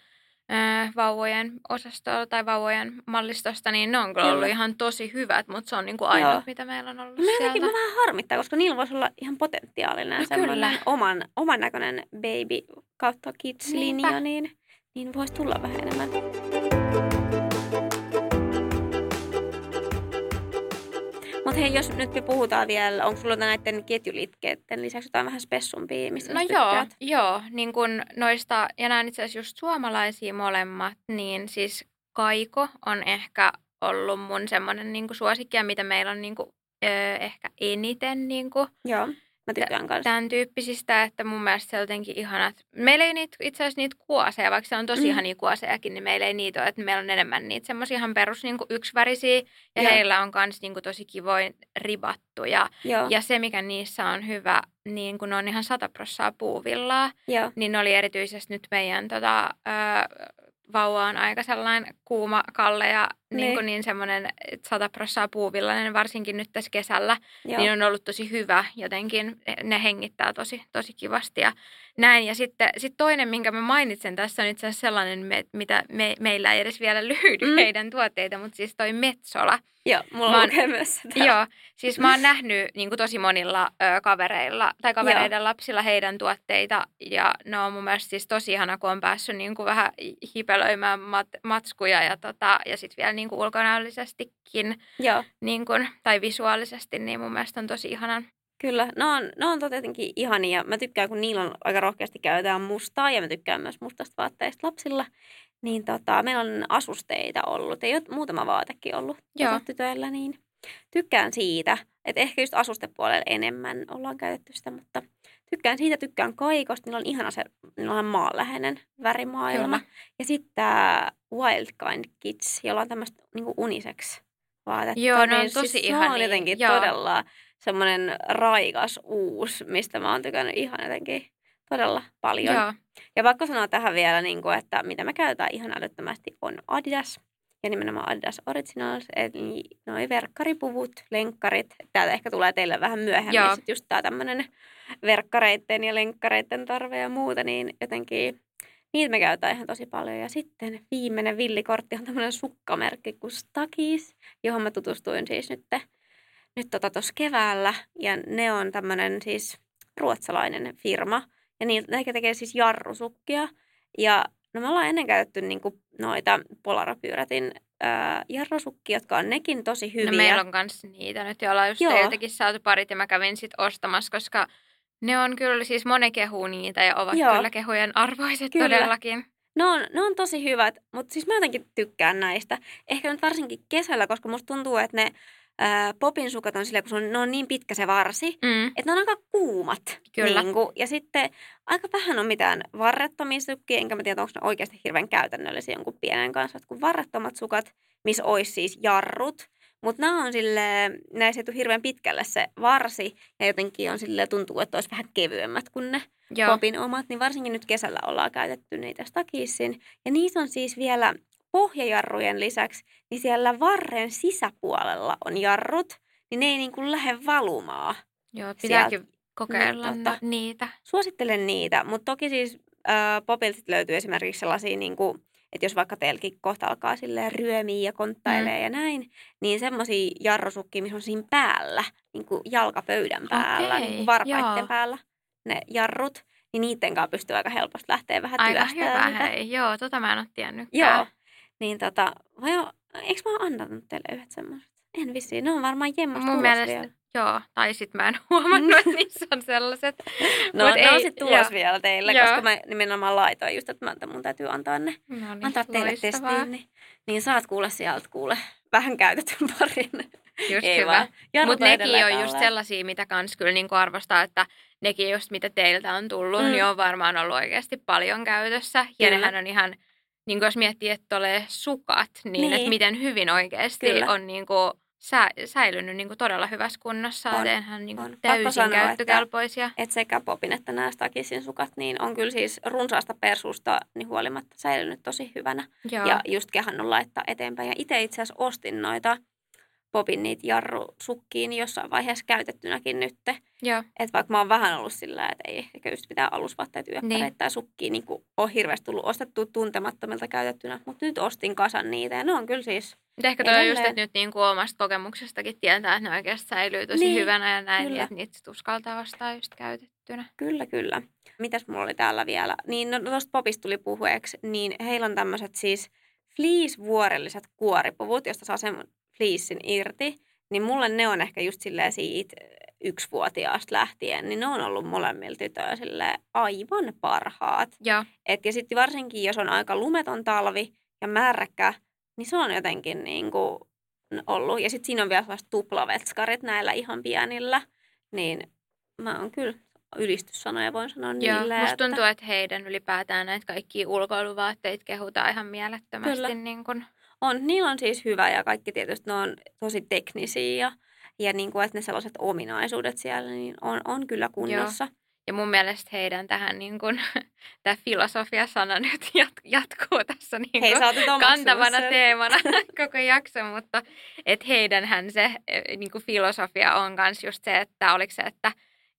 vauvojen osastolla tai vauvojen mallistosta, niin ne on kyllä ollut ihan tosi hyvät, mutta se on niinku ainut, Joo. mitä meillä on ollut No mä sieltä. mä vähän harmittaa, koska niillä voisi olla ihan potentiaalinen No semmoinen kyllä. oman, oman näköinen baby kautta kids-linja, Niinpä. niin, niin voisi tulla vähän enemmän. Mutta hei, jos nyt me puhutaan vielä, onko sulla näiden ketjuliikkeiden lisäksi jotain vähän spessumpia, mistä No joo, tykkäät? joo, niin kun noista, ja nämä itse asiassa just suomalaisia molemmat, niin siis Kaiko on ehkä ollut mun semmoinen niin suosikki, ja mitä meillä on niin kuin, ö, ehkä eniten niin kuin, Joo, mä tykkään kanssa. tämän tyyppisistä, että mun mielestä se on jotenkin ihanat. Meillä ei niitä, itse asiassa niitä kuoseja, vaikka se on tosi Mm. ihania kuosejakin, niin meillä ei niitä ole, että meillä on enemmän niitä semmoisia ihan perus niin yksivärisiä, ja Joo. heillä on myös niin tosi kivoin ribattuja. Joo, Ja se, mikä niissä on hyvä, niin kun ne on ihan 100 prossaa puuvillaa, joo, niin ne oli erityisesti nyt meidän tota, ö, vauva on aika sellainen kuuma kalle ja niin, Niin. kuin niin semmoinen 100 prossaa puuvillainen, varsinkin nyt tässä kesällä, joo. niin on ollut tosi hyvä jotenkin. Ne hengittää tosi, tosi kivasti ja näin. Ja sitten sit toinen, minkä mä mainitsen tässä on itse asiassa sellainen, me, mitä me, meillä ei edes vielä löydy Mm. heidän tuotteita, mutta siis toi Metsola. joo mulla Mä on oon- lukee myös sitä. Joo, siis mä oon nähnyt niin kuin tosi monilla ö, kavereilla tai kavereiden lapsilla heidän tuotteita ja ne on mun mielestä siis tosi ihana, kun on päässyt niin kuin vähän hipelöimään mat, matskuja ja, tota, ja sitten vielä niin kuin ulkonäöllisestikin joo. niin kuin, tai visuaalisesti, niin mun mielestä on tosi ihanan. Kyllä, ne on, ne on tietenkin ihania. Mä tykkään, kun niillä on aika rohkeasti käytetään mustaa ja mä tykkään myös mustasta vaatteista lapsilla. Niin tota, meillä on asusteita ollut. Ei ole muutama vaatekin ollut Joo. tota tytöillä, niin tykkään siitä. Että ehkä just asustepuolella enemmän ollaan käytetty sitä, mutta tykkään siitä, tykkään kaikosta. Niillä on ihana se, niillä on maanläheinen värimaailma. Kyllä. Ja sitten tämä Wild Kind Kids, jolla on tämmöistä niinku unisex vaatetta. Joo, ne on niin tosi siis ihania. on jotenkin Joo. todella semmoinen raikas uusi, mistä mä oon tykännyt ihan jotenkin todella paljon. Joo, Ja pakko sanoa tähän vielä, niin kuin, että mitä me käytetään ihan älyttömästi on Adidas. Ja nimenomaan Adidas Originals, eli noi verkkaripuvut, lenkkarit. Täältä ehkä tulee teille vähän myöhemmin Joo. sit just tää tämmönen verkkareitten ja lenkkareitten tarve ja muuta, niin jotenkin niitä me käytetään ihan tosi paljon. Ja sitten viimeinen villikortti on tämmöinen sukkamerkki kuin Stakis, johon mä tutustuin siis nyt, nyt tota tuossa keväällä. Ja ne on tämmöinen siis ruotsalainen firma. Ja niitä, ne tekee siis jarrusukkia. Ja no me ollaan ennen käytetty niinku noita Polarapyrätin ää, jarrusukkia, jotka on nekin tosi hyviä. no meillä on myös niitä nyt, joilla on just Joo. teiltäkin saatu parit ja mä kävin sit ostamassa, koska ne on kyllä siis moni kehuu niitä ja ovat Joo. kyllä kehujen arvoiset Kyllä. todellakin. Ne on, ne on tosi hyvät, mutta siis mä jotenkin tykkään näistä. Ehkä nyt varsinkin kesällä, koska musta tuntuu, että ne ää, popin sukat on silleen, kun on, ne on niin pitkä se varsi, Mm. että ne on aika kuumat. Kyllä. Niin kuin, ja sitten aika vähän on mitään varrettomia sukkia, enkä mä tiedä, onko ne oikeasti hirveän käytännöllisiä jonkun pienen kanssa. Että kun varrettomat sukat, missä olisi siis jarrut, mutta nämä on sille, näissä ei tule hirveän pitkälle se varsi, ja jotenkin on sille tuntuu, että olisi vähän kevyemmät kuin ne Joo. popin omat, niin varsinkin nyt kesällä ollaan käytetty niitä Stakissin. Ja niissä on siis vielä pohjajarrujen lisäksi, niin siellä varren sisäpuolella on jarrut, niin ne ei niin kuin lähde valumaan. Joo, pitääkin kokeilla Niin, tota. niitä. Suosittelen niitä, mutta toki siis äh, popilta löytyy esimerkiksi sellaisia, niin kuin, että jos vaikka teilläkin kohta alkaa silleen ryömiä ja konttailee mm. ja näin, niin semmoisia jarrusukkia, missä on siinä päällä, niin kuin jalkapöydän päällä, Okei, niin kuin varpaitten joo. päällä ne jarrut, niin niiden kanssa pystyy aika helposti lähteä vähän Aika työstämään hyvä, niitä. hei. Joo, tota mä en ole tiennytkään. Joo. Niin tota, vai o, eikö mä oon antanut teille yhdet semmoiset? En vissiin, ne on varmaan jemmasta Mun mielestä, vielä. joo, tai sit mä en huomannut, että niissä on sellaiset. No Mut ne on ei- sitten tulos joo. vielä teille, Joo. koska mä nimenomaan laitoin just, että mun täytyy antaa ne No niin, antaa teille loistavaa. testiin, niin, niin saat kuule sieltä kuule vähän käytetyn parin. Just Ei hyvä. Mutta on nekin on just tälleen. sellaisia, mitä kans kyllä niinku arvostaa, että nekin just mitä teiltä on tullut, Mm. mm. niin on varmaan ollut oikeasti paljon käytössä. Ja Kyllä. nehän on ihan, niin jos miettii, että tulee sukat, niin, Niin. että miten hyvin oikeasti Kyllä. on niinku sä, säilynyt niinku todella hyvässä kunnossa. On, On, Eihän niinku on. Täysin sanoa, että- käyttökelpoisia. että sekä popin että nämä Stakisin sukat, niin on kyllä siis runsaasta persuusta niin huolimatta säilynyt tosi hyvänä. Joo. Ja just kehannut laittaa eteenpäin. Ja itse itse asiassa ostin noita popin niitä jarrusukkiin jossain vaiheessa käytettynäkin nytte. Joo. Että vaikka mä oon vähän ollut sillä, että ei ehkä just pitää alusvaatteet, yöppäreitä Niin. tai sukkia, niin kuin on hirveästi tullut ostettua tuntemattomilta käytettynä. Mutta nyt ostin kasan niitä ja ne on kyllä siis, Mutta ehkä toi on just, että nyt niinku omasta kokemuksestakin tietää, että ne oikeasti säilyy tosi Niin, hyvänä ja näin, kyllä. niin että niitä sit uskaltaa ostaa just käytettynä. kyllä kyllä. Mitäs mulla oli täällä vielä? Niin no tuosta popista tuli puhueeksi, niin heillä on tämmöiset siis fleece-vuorelliset kuoripuvut, josta saa sen fleecein irti. Niin mulle ne on ehkä just silleen siitä yksivuotiaasta lähtien, niin ne on ollut molemmilla tytöillä aivan parhaat. Et, ja sitten varsinkin, jos on aika lumeton talvi ja märkä, niin se on jotenkin niin kuin ollut. Ja sitten siinä on vielä sellaiset tuplavetskarit näillä ihan pienillä. Niin mä oon kyllä ylistyssanoja voin sanoa Joo, niille. musta että tuntuu, että heidän ylipäätään näitä kaikkia ulkoiluvaatteita kehutaan ihan mielettömästi. Kyllä. Niin kun, on, niillä on siis hyvä ja kaikki tietysti ne on tosi teknisiä ja, ja niin kuin, että ne sellaiset ominaisuudet siellä niin on, on kyllä kunnossa. ja mun mielestä heidän tähän niin kun, tämä filosofia-sana nyt jat, jatkuu tässä niin Hei, oot nyt kantavana sen. teemana koko jakso, mutta et heidänhän se eh, niin kuin filosofia on myös just se, että oliko se, että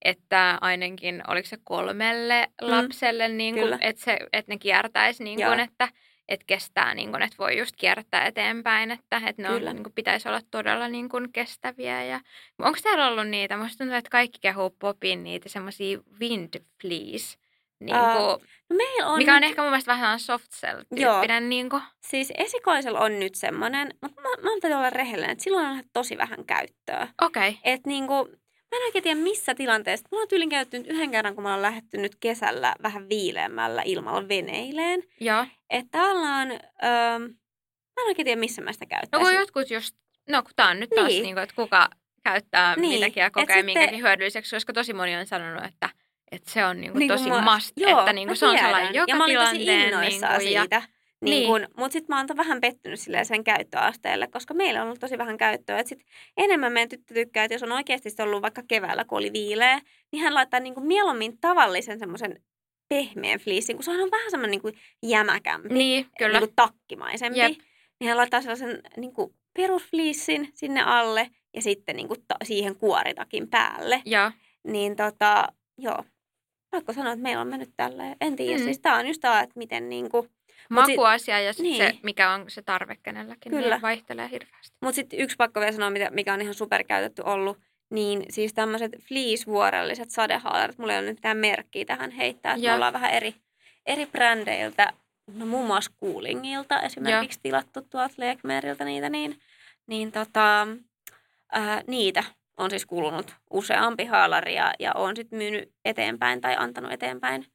että ainakin oliko se kolmelle Mm, lapselle, niin kyllä. kuin, että, se, että ne kiertäisi, niin Joo. kuin, että, että kestää, niin kuin, että voi just kiertää eteenpäin, että, että ne on, niin kuin, pitäisi olla todella niin kuin, kestäviä. Ja, onko täällä ollut niitä? Musta tuntuu, että kaikki kehuu popin niitä semmoisia wind fleece, niin Aa, kuin, No meillä on mikä on nyt- ehkä mun mielestä vähän soft Joo. cell-tyyppinen. Niin kuin, Siis esikoisella on nyt semmoinen, mutta mä, mä olla rehellinen, että silloin on tosi vähän käyttöä. okei, okay. Et niinku, mä en oikein tiedä missä tilanteessa. Mulla on tyylin käytetty nyt yhden kerran, kun mä oon lähdetty nyt kesällä vähän viileämmällä ilmalla veneileen. joo. Että on, öö, mä en oikein tiedä missä mä sitä No käyttäisin. kun jotkut just, no kun tää on nyt taas Niin. niin kuin, että kuka käyttää Niin, mitäkin ja et kokee sitten- minkäkin hyödylliseksi, koska tosi moni on sanonut, että, että se on niin kuin Niinku tosi mä- must, Joo, että niin kuin se on sellainen joka Ja mä olin tosi tilanteen. innoissaan niin kuin, ja, siitä. Niin Niin. mutta sitten mä oon vähän pettynyt silleen sen käyttöasteelle, koska meillä on ollut tosi vähän käyttöä. Et sit enemmän meidän tyttö tykkää, että jos on oikeasti ollut vaikka keväällä, kun oli viileä, niin hän laittaa niinku mieluummin tavallisen semmoisen pehmeän fleecin, kun se on vähän semmoinen niinku jämäkämpi, niin, kyllä. niinku takkimaisempi. Jep. Niin hän laittaa sellaisen niinku perusfleecin sinne alle ja sitten niinku ta- siihen kuoritakin päälle. Joo, Niin tota, joo. Pakko sanoa, että meillä on mennyt tälleen. En tiedä, Mm. siis tää on just tää, että miten niinku... Makuasia ja sit niin. se, mikä on se tarve kenelläkin, Kyllä. niin vaihtelee hirveästi. Mutta sitten yksi pakko vielä sanoa, mikä on ihan superkäytetty ollut, niin siis tämmöiset fleece-vuorelliset sadehaalarit, mulla ei ole nyt mitään merkkiä tähän heittää, että me ollaan vähän eri, eri brändeiltä, no muun muassa Coolingilta esimerkiksi tilattu tuolta Lekmeriltä niitä, niin, niin tota, ää, niitä on siis kulunut useampi haalari ja, ja on sitten myynyt eteenpäin tai antanut eteenpäin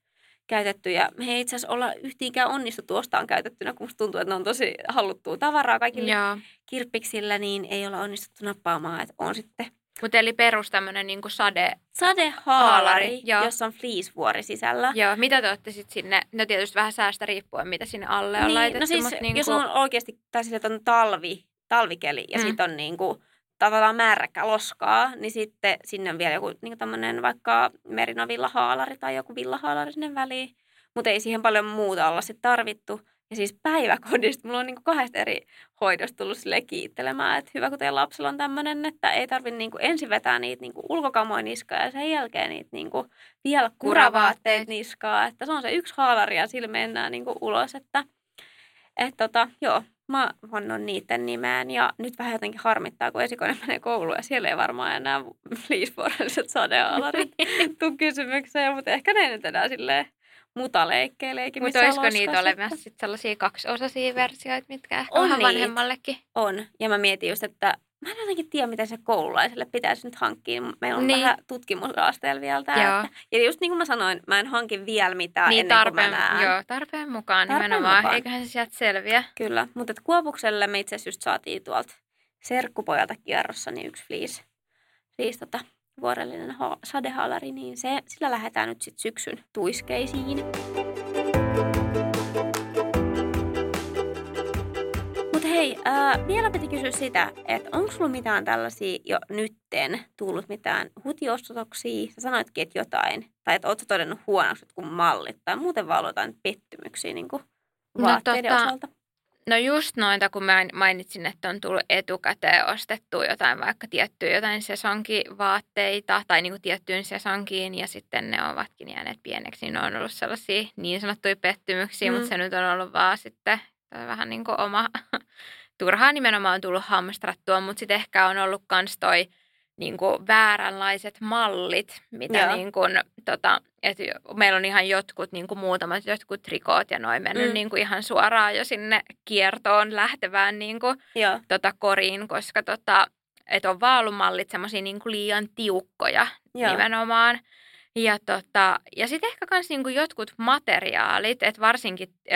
käytetty. Ja me ei itse asiassa olla yhtiinkään onnistuttu ostaan käytettynä, kun musta tuntuu, että ne on tosi haluttua tavaraa kaikille Joo. kirppiksillä, niin ei olla onnistuttu nappaamaan, että on sitten Mutta eli perus tämmöinen niinku sade. sadehaalari, Haalari, joo. jossa on fleecevuori sisällä. Joo, mitä te olette sitten sinne, no tietysti vähän säästä riippuen, mitä sinne alle on niin, laitettu. no siis, mut niinku, jos on oikeasti, tai sille, on talvi, talvikeli ja Mm. sitten on niin kuin, tavallaan märkä loskaa, niin sitten sinne on vielä joku niin tämmöinen vaikka merinovillahalari tai joku villahaalari sinne väliin. Mutta ei siihen paljon muuta olla sitten tarvittu. Ja siis päiväkodista mulla on niin kahdesta eri hoidosta tullut sille kiittelemään, että hyvä kun teidän lapsella on tämmöinen, että ei tarvitse niin ensin vetää niitä niin ulkokamoja niskaa ja sen jälkeen niitä niin vielä Kuravaatteet. kuravaatteet niskaa. Että se on se yksi haalari ja sillä mennään niin ulos, että et tota, joo, mä vannon niiden nimeen ja nyt vähän jotenkin harmittaa, kun esikoinen menee kouluun ja siellä ei varmaan enää liisvuorelliset sadeaalarit tuu kysymykseen, mutta ehkä ne nyt enää silleen mutaleikkeileekin. Mutta olisiko niitä olemassa sit sellaisia kaksiosaisia versioita, mitkä ehkä On vähän vanhemmallekin? On, ja mä mietin just, että mä en jotenkin tiedä, mitä se koululaiselle pitäisi nyt hankkia. Meillä on Niin. vähän tutkimusraasteella vielä tää. Joo. Että, ja just niin kuin mä sanoin, mä en hankin vielä mitään Niin ennen tarpeen, kuin mä näen. joo, tarpeen mukaan Tarpeen nimenomaan. mukaan. Eiköhän se sieltä selviä. Kyllä, mutta et Kuopukselle me itse asiassa just saatiin tuolta serkkupojalta kierrossa niin yksi fleece, fleece tota, vuorellinen ha- sadehaalari, niin se, sillä lähdetään nyt sitten syksyn tuiskeisiin. Ää, vielä piti kysyä sitä, että onko sulla mitään tällaisia jo nytten tullut mitään hutiostotoksia? Sä sanoitkin, että jotain, tai että ootko todennut huonoksi jotkut mallit, tai muuten vaan jotain pettymyksiä niin kuin No vaatteiden tota, osalta. No just noita, kun mä mainitsin, että on tullut etukäteen ostettua jotain vaikka tiettyjä jotain sesonkivaatteita tai niin kuin tiettyyn sesonkiin ja sitten ne ovatkin jääneet pieneksi, niin ne on ollut sellaisia niin sanottuja pettymyksiä, Mm. mutta se nyt on ollut vaan sitten vähän niin kuin oma turhaa nimenomaan on tullut hamstrattua, mutta sitten ehkä on ollut kans toi niin kuin vääränlaiset mallit, mitä Joo. niin kuin, tota, et meillä on ihan jotkut niin kuin muutamat jotkut trikoot ja noin mennyt Mm. niin kuin ihan suoraan jo sinne kiertoon lähtevään niin kuin, Joo. tota, koriin, koska tota, et on vaan ollut mallit semmoisia niin kuin liian tiukkoja Joo. nimenomaan. Ja, tota, ja sitten ehkä myös niinku jotkut materiaalit, että varsinkin ö,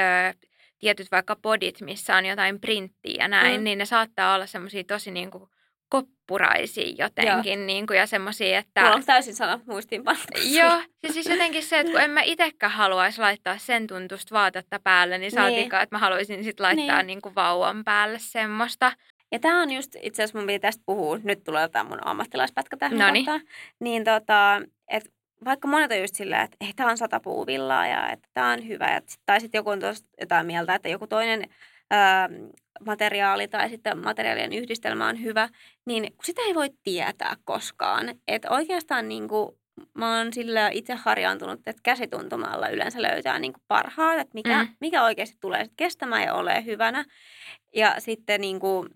tietyt vaikka podit, missä on jotain printtiä ja näin, Mm. niin ne saattaa olla semmoisia tosi niinku koppuraisia jotenkin niinku, ja semmoisia, että... Mulla on täysin sana muistiinpantu. Joo, ja siis jotenkin se, että kun en mä itsekään haluaisi laittaa sen tuntusta vaatetta päälle, niin saatiinkaan, että mä haluaisin sitten laittaa Niin. niin. kuin vauvan päälle semmoista. Ja tämä on just, itse asiassa mun piti tästä puhua, nyt tulee tämä mun ammattilaispätkä tähän Noniin. kohtaan. Niin tota, että vaikka monet on just silleen, että tämä on sata puuvillaa ja että tämä on hyvä. Ja, tai sitten joku on tuosta jotain mieltä, että joku toinen ää, materiaali tai sitten materiaalien yhdistelmä on hyvä, niin sitä ei voi tietää koskaan. Että oikeastaan niin kuin, mä oon sillä itse harjaantunut, että käsituntumalla yleensä löytää niin kuin parhaat, että mikä, mm. mikä oikeasti tulee sit kestämään ja ole hyvänä. Ja sitten niin kuin,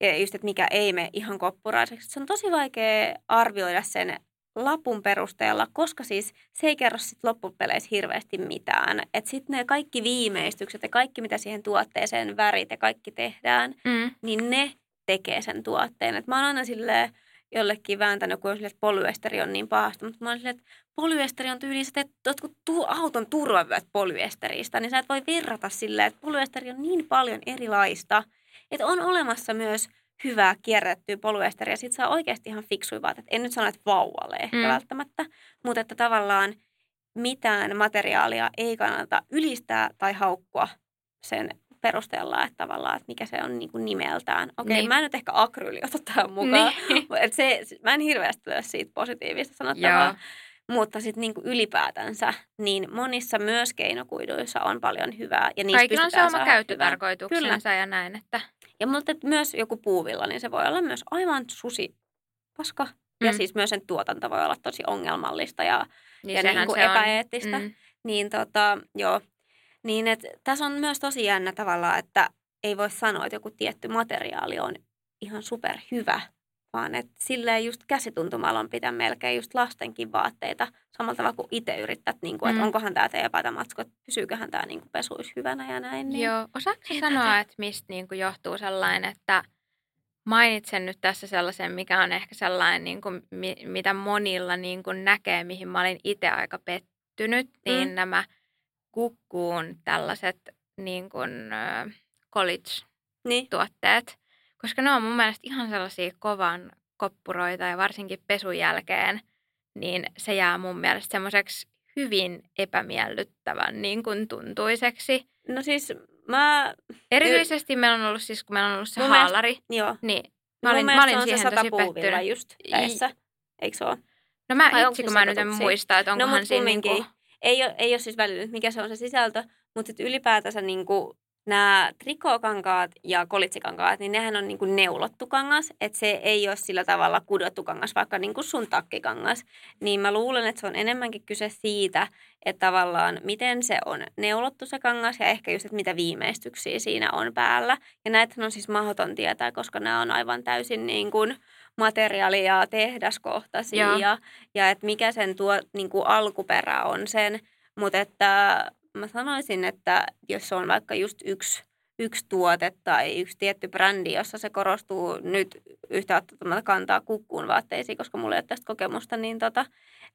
ja just, että mikä ei mene ihan koppuraiseksi. Se on tosi vaikea arvioida sen lapun perusteella, koska siis se ei kerro sit loppupeleissä hirveästi mitään. Että sitten ne kaikki viimeistykset ja kaikki, mitä siihen tuotteeseen värit ja kaikki tehdään, Mm. niin ne tekee sen tuotteen. Et mä oon aina silleen jollekin vääntänyt, kun on silleen, että polyesteri on niin pahasta, mutta mä oon silleen, että polyesteri on tyyliin, että jotkut tu- auton turvavyöt polyesteristä, niin sä et voi verrata silleen, että polyesteri on niin paljon erilaista, että on olemassa myös hyvää kierrättyä polyesteria. Sitten saa oikeasti ihan fiksuja vaatteita. En nyt sano, että vauvalle ehkä Mm. välttämättä, mutta että tavallaan mitään materiaalia ei kannata ylistää tai haukkua sen perusteella, että tavallaan, että mikä se on niin kuin nimeltään. Okei, Niin. mä en nyt ehkä akryyli ota tähän mukaan. Niin. Et se, mä en hirveästi löydä siitä positiivista sanottavaa. Joo. Mutta sitten niinku ylipäätänsä, niin monissa myös keinokuiduissa on paljon hyvää. Ja Kaikilla on se oma käyttötarkoituksensa ja näin, että Ja mutta myös joku puuvilla, niin se voi olla myös aivan susi paska. Mm. Ja siis myös sen tuotanto voi olla tosi ongelmallista ja, niin ja sehän niinku se on. epäeettistä. Mm. Niin tota, joo. Niin et, tässä on myös tosi jännä tavalla, että ei voi sanoa, että joku tietty materiaali on ihan superhyvä, vaan että silleen just käsituntumalla on pitää melkein just lastenkin vaatteita samalla tavalla kuin itse yrittät, niin kuin, että Mm. onkohan tämä teidän paitamatsko, että pysyyköhän tämä niin pesuis hyvänä ja näin. Niin. Joo, osaatko sanoa, että mistä niinku johtuu sellainen, että mainitsen nyt tässä sellaisen, mikä on ehkä sellainen, niin kuin, mitä monilla niin kuin näkee, mihin mä olin itse aika pettynyt, niin Mm. nämä kukkuun tällaiset niin kuin, college-tuotteet, Niin. Koska ne on mun mielestä ihan sellaisia kovan koppuroita ja varsinkin pesun jälkeen, niin se jää mun mielestä semmoiseksi hyvin epämiellyttävän niin kuin tuntuiseksi. No siis mä, Erityisesti meillä on ollut siis, kun meillä on ollut se Mun mielestä- haalari, joo. niin Mä olin, Mun mä mielestä olin on siihen tosi pettynyt. just tässä. Eikö se ole? No mä Vai itse, se kun mä nyt en muista, että No onkohan mut siinä niinku, kumminkin. Ei ole, ei ole siis välillä, mikä se on se sisältö, mutta ylipäätänsä niinku, nämä trikookankaat ja kolitsikankaat, niin nehän on niinku neulottu kangas, että se ei ole sillä tavalla kudottu kangas, vaikka niinku sun takkikangas. Niin mä luulen, että se on enemmänkin kyse siitä, että tavallaan miten se on neulottu se kangas ja ehkä just, että mitä viimeistyksiä siinä on päällä. Ja näitä on siis mahdoton tietää, koska nämä on aivan täysin niin kuin materiaali- ja tehdaskohtaisia ja, ja että mikä sen tuo, niin kuin alkuperä on sen. Mutta että mä sanoisin, että jos on vaikka just yksi, yksi tuote tai yksi tietty brändi, jossa se korostuu nyt yhtä ottamatta kantaa kukkuun vaatteisiin, koska mulla ei ole tästä kokemusta, niin, tota,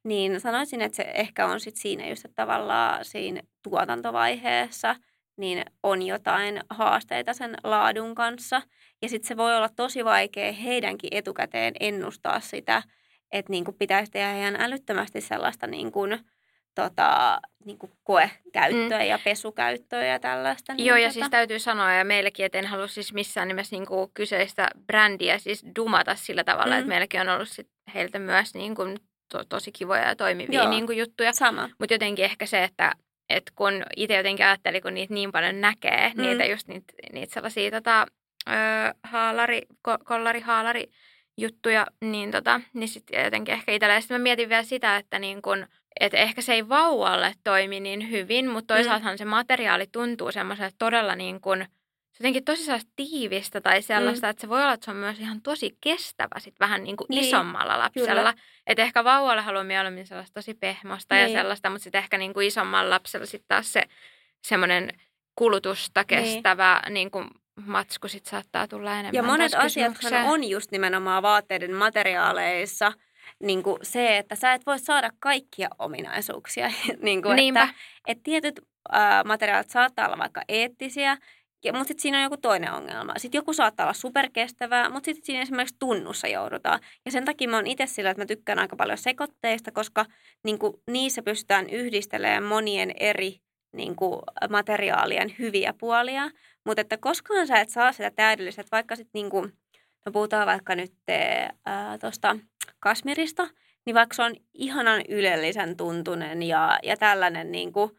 niin sanoisin, että se ehkä on sit siinä just, että tavallaan siinä tuotantovaiheessa niin on jotain haasteita sen laadun kanssa. Ja sitten se voi olla tosi vaikea heidänkin etukäteen ennustaa sitä, että niin pitäisi tehdä ihan älyttömästi sellaista niin kuin, tota, niin kuin koekäyttöä mm. ja pesukäyttöä ja tällaista. Niin Joo, ja tota, siis täytyy sanoa, ja meillekin, että en halua siis missään nimessä niinku kyseistä brändiä siis dumata sillä tavalla, Mm. että meilläkin on ollut sit heiltä myös niinku to, tosi kivoja ja toimivia Joo. niinku juttuja. Sama. Mutta jotenkin ehkä se, että et kun itse jotenkin ajattelin, kun niitä niin paljon näkee, Mm. niitä just niitä, niitä sellaisia tota, ö, haalari, ko, kollari, haalari juttuja, niin, tota, niin sitten jotenkin ehkä itsellä. Sitten mä mietin vielä sitä, että niin kun, et ehkä se ei vauvalle toimi niin hyvin, mutta toisaaltahan se materiaali tuntuu semmoiselta todella niin se jotenkin tosi tiivistä tai sellaista, mm. että se voi olla, että se on myös ihan tosi kestävä sit vähän niin kuin Niin, isommalla lapsella. Että ehkä vauvalle haluaa mieluummin sellaista tosi pehmosta Niin. ja sellaista, mutta sitten ehkä niin kuin isommalla lapsella sitten taas se semmoinen kulutusta Niin. kestävä niin kuin matsku sit saattaa tulla enemmän Ja monet asiat on just nimenomaan vaatteiden materiaaleissa niin kuin se, että sä et voi saada kaikkia ominaisuuksia. niin kuin, Niinpä. että, että tietyt ää, materiaalit saattaa olla vaikka eettisiä, mutta sitten siinä on joku toinen ongelma. Sitten joku saattaa olla superkestävää, mutta sitten siinä esimerkiksi tunnussa joudutaan. Ja sen takia mä oon itse sillä, että mä tykkään aika paljon sekoitteista, koska niin kuin, niissä pystytään yhdistelemään monien eri niin kuin, materiaalien hyviä puolia. Mutta että koskaan sä et saa sitä täydellistä, että vaikka sitten niin kuin, no puhutaan vaikka nyt tuosta kasmirista, niin vaikka se on ihanan ylellisen tuntunen ja, ja tällainen niin kuin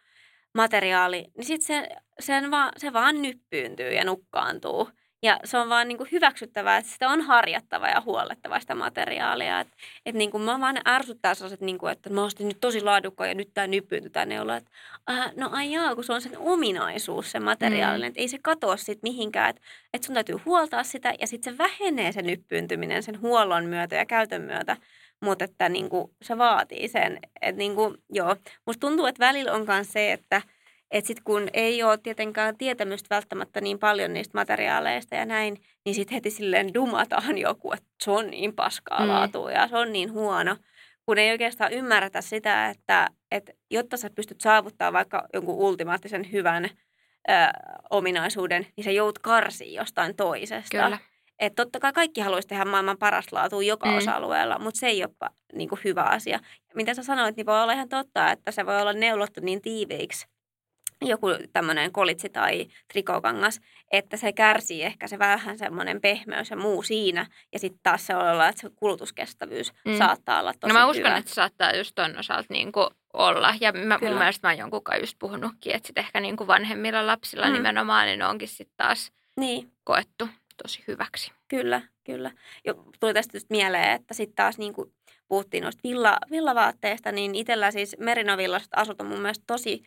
materiaali, niin sitten se, sen vaan, se vaan nyppyyntyy ja nukkaantuu. Ja se on vaan niin kuin hyväksyttävää, että sitä on harjattava ja huollettava sitä materiaalia. Että et niin kuin mä vaan ärsyttää sellaiset, niin kuin, että mä ostin nyt tosi laadukkaan ja nyt tämä nyppyyntyy tämä neula. Että, äh, no ai jaa, kun se on sen ominaisuus, se materiaali. Mm. Että ei se katoa sitten mihinkään. Että et sun täytyy huoltaa sitä ja sitten se vähenee se nyppyyntyminen sen huollon myötä ja käytön myötä. Mutta että niin kuin, se vaatii sen. Että niin kuin, joo, musta tuntuu, että välillä on myös se, että että sitten kun ei ole tietenkään tietämystä välttämättä niin paljon niistä materiaaleista ja näin, niin sitten heti silleen dumataan joku, että se on niin paskaa Mm. laatua ja se on niin huono. Kun ei oikeastaan ymmärretä sitä, että, että jotta sä pystyt saavuttamaan vaikka jonkun ultimaattisen hyvän ö, ominaisuuden, niin sä joudut karsiin jostain toisesta. Kyllä. Että totta kai kaikki haluaisi tehdä maailman parasta laatua joka Mm. osa-alueella, mutta se ei ole niin kuin hyvä asia. Mitä sä sanoit, niin voi olla ihan totta, että se voi olla neulottu niin tiiveiksi, joku tämmöinen kolitsi tai trikokangas, että se kärsii ehkä se vähän semmoinen pehmeys ja muu siinä. Ja sitten taas se olla, että se kulutuskestävyys Mm. saattaa olla tosi No mä uskon, hyvä. että se saattaa just ton osalta niin kuin olla. Ja mä, Kyllä. mun mielestä mä oon jonkun kanssa just puhunutkin, että sit ehkä niin kuin vanhemmilla lapsilla Mm. nimenomaan niin onkin sitten taas Niin, koettu tosi hyväksi. kyllä, kyllä. Jo, tuli tästä just mieleen, että sitten taas niin kuin puhuttiin noista villa, villavaatteista, niin itsellä siis merinovillaiset asut on mun mielestä tosi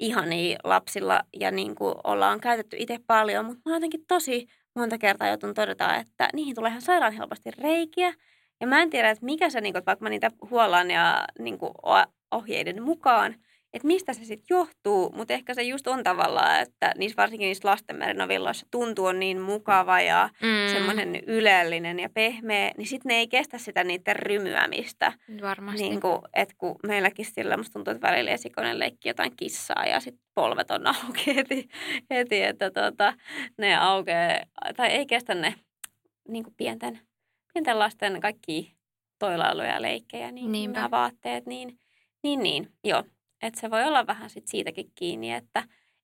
ihania lapsilla ja niin kuin ollaan käytetty itse paljon, mutta mä jotenkin tosi monta kertaa joutun todeta, että niihin tulee ihan sairaan helposti reikiä. Ja mä en tiedä, että mikä se, niin kuin, että vaikka mä niitä huollaan ja niin kuin ohjeiden mukaan, että mistä se sitten johtuu, mutta ehkä se just on tavallaan, että niissä varsinkin niissä lastenmerinovilloissa tuntuu on niin mukava ja mm. semmoinen ylellinen ja pehmeä, niin sitten ne ei kestä sitä niiden rymyämistä. Varmasti. Niin kuin, että kun meilläkin sillä musta tuntuu, että välillä esikoinen leikki jotain kissaa ja sitten polvet on auki heti, heti että tota, ne aukeaa, tai ei kestä ne niin pienten, pienten lasten kaikki toilailuja ja leikkejä, niin nämä vaatteet, niin, niin, niin joo. Että se voi olla vähän sit siitäkin kiinni, että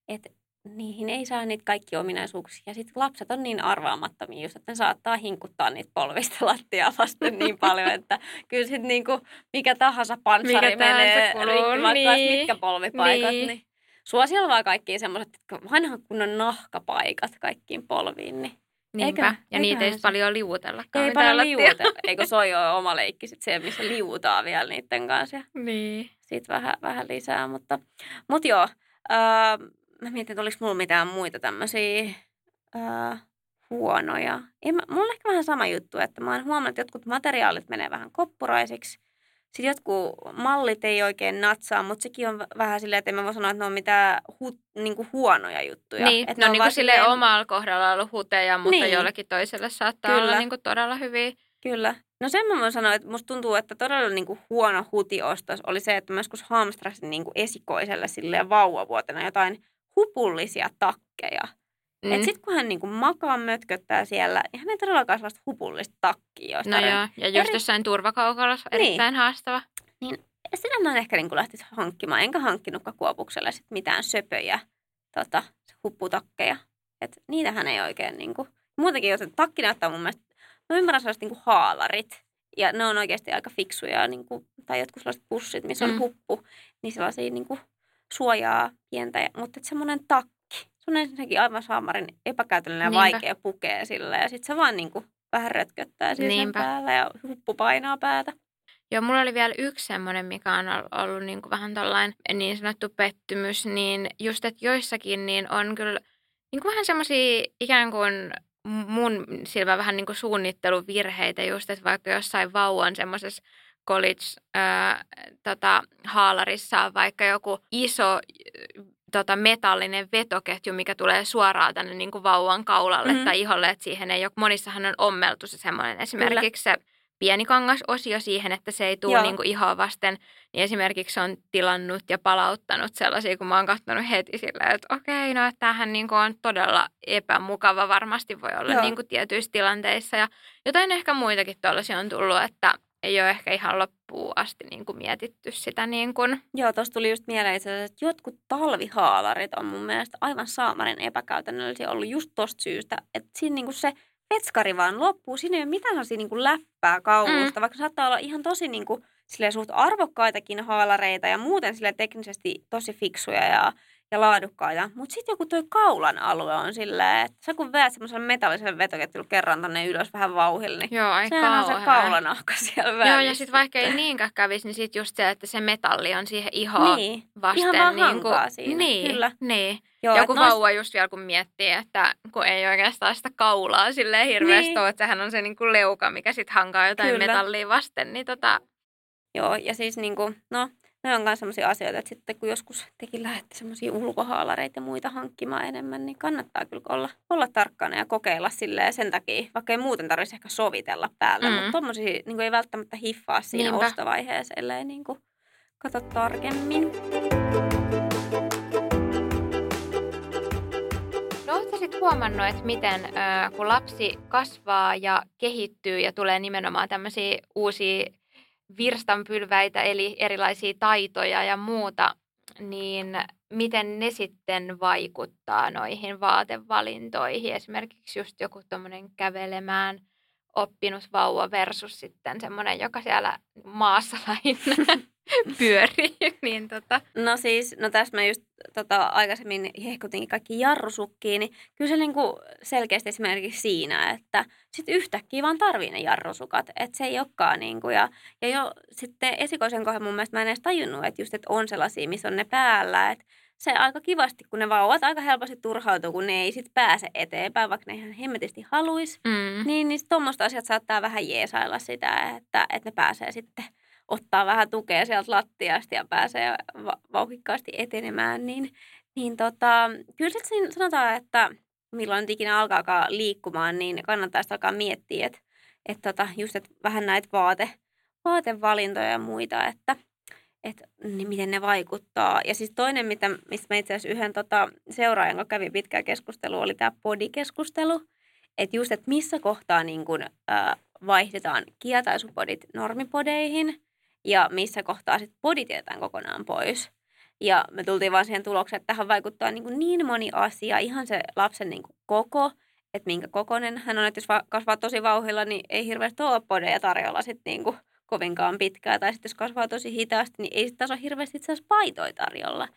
et niihin ei saa niitä kaikki ominaisuuksia. Ja sitten lapset on niin arvaamattomia just, että ne saattaa hinkuttaa niitä polvista lattiaa vasten niin paljon, että kyllä sitten niinku mikä tahansa panssari mikä menee rikki, niin. mitkä polvipaikat. Niin. niin. Suosiolla vaan kaikki semmoiset vanhan kunnon nahkapaikat kaikkiin polviin, niin Niinpä. Eikä, ja niitä ei paljon liuutellakaan. Ei paljon liuutella. Eikö se ole oma leikki sit se, missä liuutaa vielä niiden kanssa. Niin. Sitten vähän, vähän lisää. Mutta, mutta joo, mä mietin, että oliko mulla mitään muita tämmöisiä huonoja. Ei, mä, mulla on ehkä vähän sama juttu, että mä oon huomannut, että jotkut materiaalit menee vähän koppuraisiksi. Sitten jotkut mallit ei oikein natsaa, mutta sekin on vähän silleen, että en mä voi sanoa, että ne on mitään hu, niinku huonoja juttuja. Niin, että ne on, on niinku silleen omalla kohdalla ollut huteja, mutta niin. jollekin toiselle saattaa Kyllä. olla niinku todella hyviä. Kyllä. No sen mä voin sanoa, että musta tuntuu, että todella niinku huono hutiostos oli se, että mä joskus hamstrasin niinku esikoiselle silleen vauvavuotena jotain hupullisia takkeja. Mm. Et sit kun hän niinku makaa mötköttää siellä, niin hän ei todellakaan sellaista hupullista takkia. No joo, ja just eri... jossain turvakaukalossa erittäin niin. haastava. Niin sitä mä ehkä niinku lähtis hankkimaan, enkä hankkinutkaan kuopukselle sit mitään söpöjä tota, hupputakkeja. Et niitähän ei oikein niinku, muutenkin jos takki näyttää mun mielestä, mä ymmärrän sellaiset niinku haalarit, ja ne on oikeasti aika fiksuja, niin kuin, tai jotkut sellaiset pussit, missä on mm. huppu, niin sellaisia niin kuin, suojaa pientä, mutta semmoinen takki, se on ensinnäkin aivan saamarin epäkäytännöllinen ja vaikea pukea sillä. Ja sitten se vaan niin kuin vähän rötköttää sen päällä ja huppu painaa päätä. Joo, mulla oli vielä yksi semmoinen, mikä on ollut niin kuin vähän tällainen niin sanottu pettymys, niin just, että joissakin niin on kyllä niin kuin vähän semmoisia ikään kuin mun silmä vähän niin kuin suunnitteluvirheitä just, että vaikka jossain vauvan semmoisessa college ää, tota, haalarissa on vaikka joku iso tota, metallinen vetoketju, mikä tulee suoraan tänne niin kuin vauvan kaulalle mm-hmm. tai iholle, että siihen ei ole, monissahan on ommeltu se semmoinen esimerkiksi Kyllä. se pieni kangasosio siihen, että se ei tule niin kuin ihoa vasten, niin esimerkiksi on tilannut ja palauttanut sellaisia, kun mä oon katsonut heti sillä, että okei, no tämähän niin on todella epämukava varmasti voi olla niin tietyissä tilanteissa ja jotain ehkä muitakin tuollaisia on tullut, että ei ole ehkä ihan loppuun asti niin kuin mietitty sitä. Niin kuin. Joo, tuossa tuli just mieleen, että jotkut talvihaalarit on mun mielestä aivan saamarin epäkäytännöllisiä ollut just tosta syystä, että siinä niin kuin se vetskari vaan loppuu. Siinä ei ole mitään sellaisia niin kuin läppää kaulusta, mm. vaikka saattaa olla ihan tosi niin kuin, suht arvokkaitakin haalareita ja muuten sille teknisesti tosi fiksuja ja ja laadukkaita. Mutta sitten joku toi kaulan alue on silleen, että sä kun veät semmoisen metallisen vetoketjulla kerran tonne ylös vähän vauhille, niin Joo, ai sehän on se kaulanahka siellä välissä. Joo, ja sitten vaikka ei niinkään kävisi, niin sitten just se, että se metalli on siihen ihoon niin. vasten. Ihan vaan niin kuin, siinä, niin, kyllä. Niin. Joo, Joku nois... vauva just vielä kun miettii, että kun ei oikeastaan sitä kaulaa silleen hirveästi niin. ole, että sehän on se niin kuin leuka, mikä sitten hankaa jotain kyllä. metallia vasten, niin tota... Joo, ja siis niin kuin, no ne on myös sellaisia asioita, että sitten kun joskus tekin lähdette semmoisia ulkohaalareita ja muita hankkimaan enemmän, niin kannattaa kyllä olla, olla tarkkana ja kokeilla silleen sen takia, vaikka ei muuten tarvitsisi ehkä sovitella päällä, mm. mutta tommosia niin ei välttämättä hiffaa siinä Niinpä. ostovaiheessa, ellei niin kuin katso tarkemmin. No oletko huomannut, että miten kun lapsi kasvaa ja kehittyy ja tulee nimenomaan tämmöisiä uusia virstanpylväitä, eli erilaisia taitoja ja muuta, niin miten ne sitten vaikuttaa noihin vaatevalintoihin? Esimerkiksi just joku tuommoinen kävelemään oppinut vauva versus sitten semmoinen, joka siellä maassa lähinnä pyörii. niin tota. No siis, no tässä mä just tota, aikaisemmin hehkutin kaikki jarrusukkiin, niin kyllä se niinku selkeästi esimerkiksi siinä, että sitten yhtäkkiä vaan tarvii ne jarrusukat, että se ei olekaan niinku, ja, ja jo sitten esikoisen kohdalla mun mielestä mä en edes tajunnut, että just, että on sellaisia, missä on ne päällä, että se aika kivasti, kun ne vauvat aika helposti turhautuu, kun ne ei sitten pääse eteenpäin, vaikka ne ihan hemmetisti haluaisi, mm. niin, niin tuommoista asiat saattaa vähän jeesailla sitä, että, että ne pääsee sitten ottaa vähän tukea sieltä lattiasta ja pääsee va- vauhikkaasti etenemään, niin, niin tota, kyllä siinä sanotaan, että milloin nyt ikinä alkaakaan liikkumaan, niin kannattaa alkaa miettiä, että, että tota, just että vähän näitä vaate, vaatevalintoja ja muita, että, että niin miten ne vaikuttaa. Ja siis toinen, mitä, mistä mä itse asiassa yhden tota, seuraajan kanssa kävin pitkää keskustelua, oli tämä podikeskustelu. Että just, että missä kohtaa niin kun, äh, vaihdetaan kietaisupodit normipodeihin ja missä kohtaa sitten podit kokonaan pois. Ja me tultiin vaan siihen tulokseen, että tähän vaikuttaa niin, kuin niin moni asia, ihan se lapsen niin kuin koko, että minkä kokoinen hän on, että jos kasvaa tosi vauhilla, niin ei hirveästi ole podeja tarjolla sitten niin kuin kovinkaan pitkään. Tai sitten jos kasvaa tosi hitaasti, niin ei sitten ole hirveästi itse asiassa paitoja tarjolla.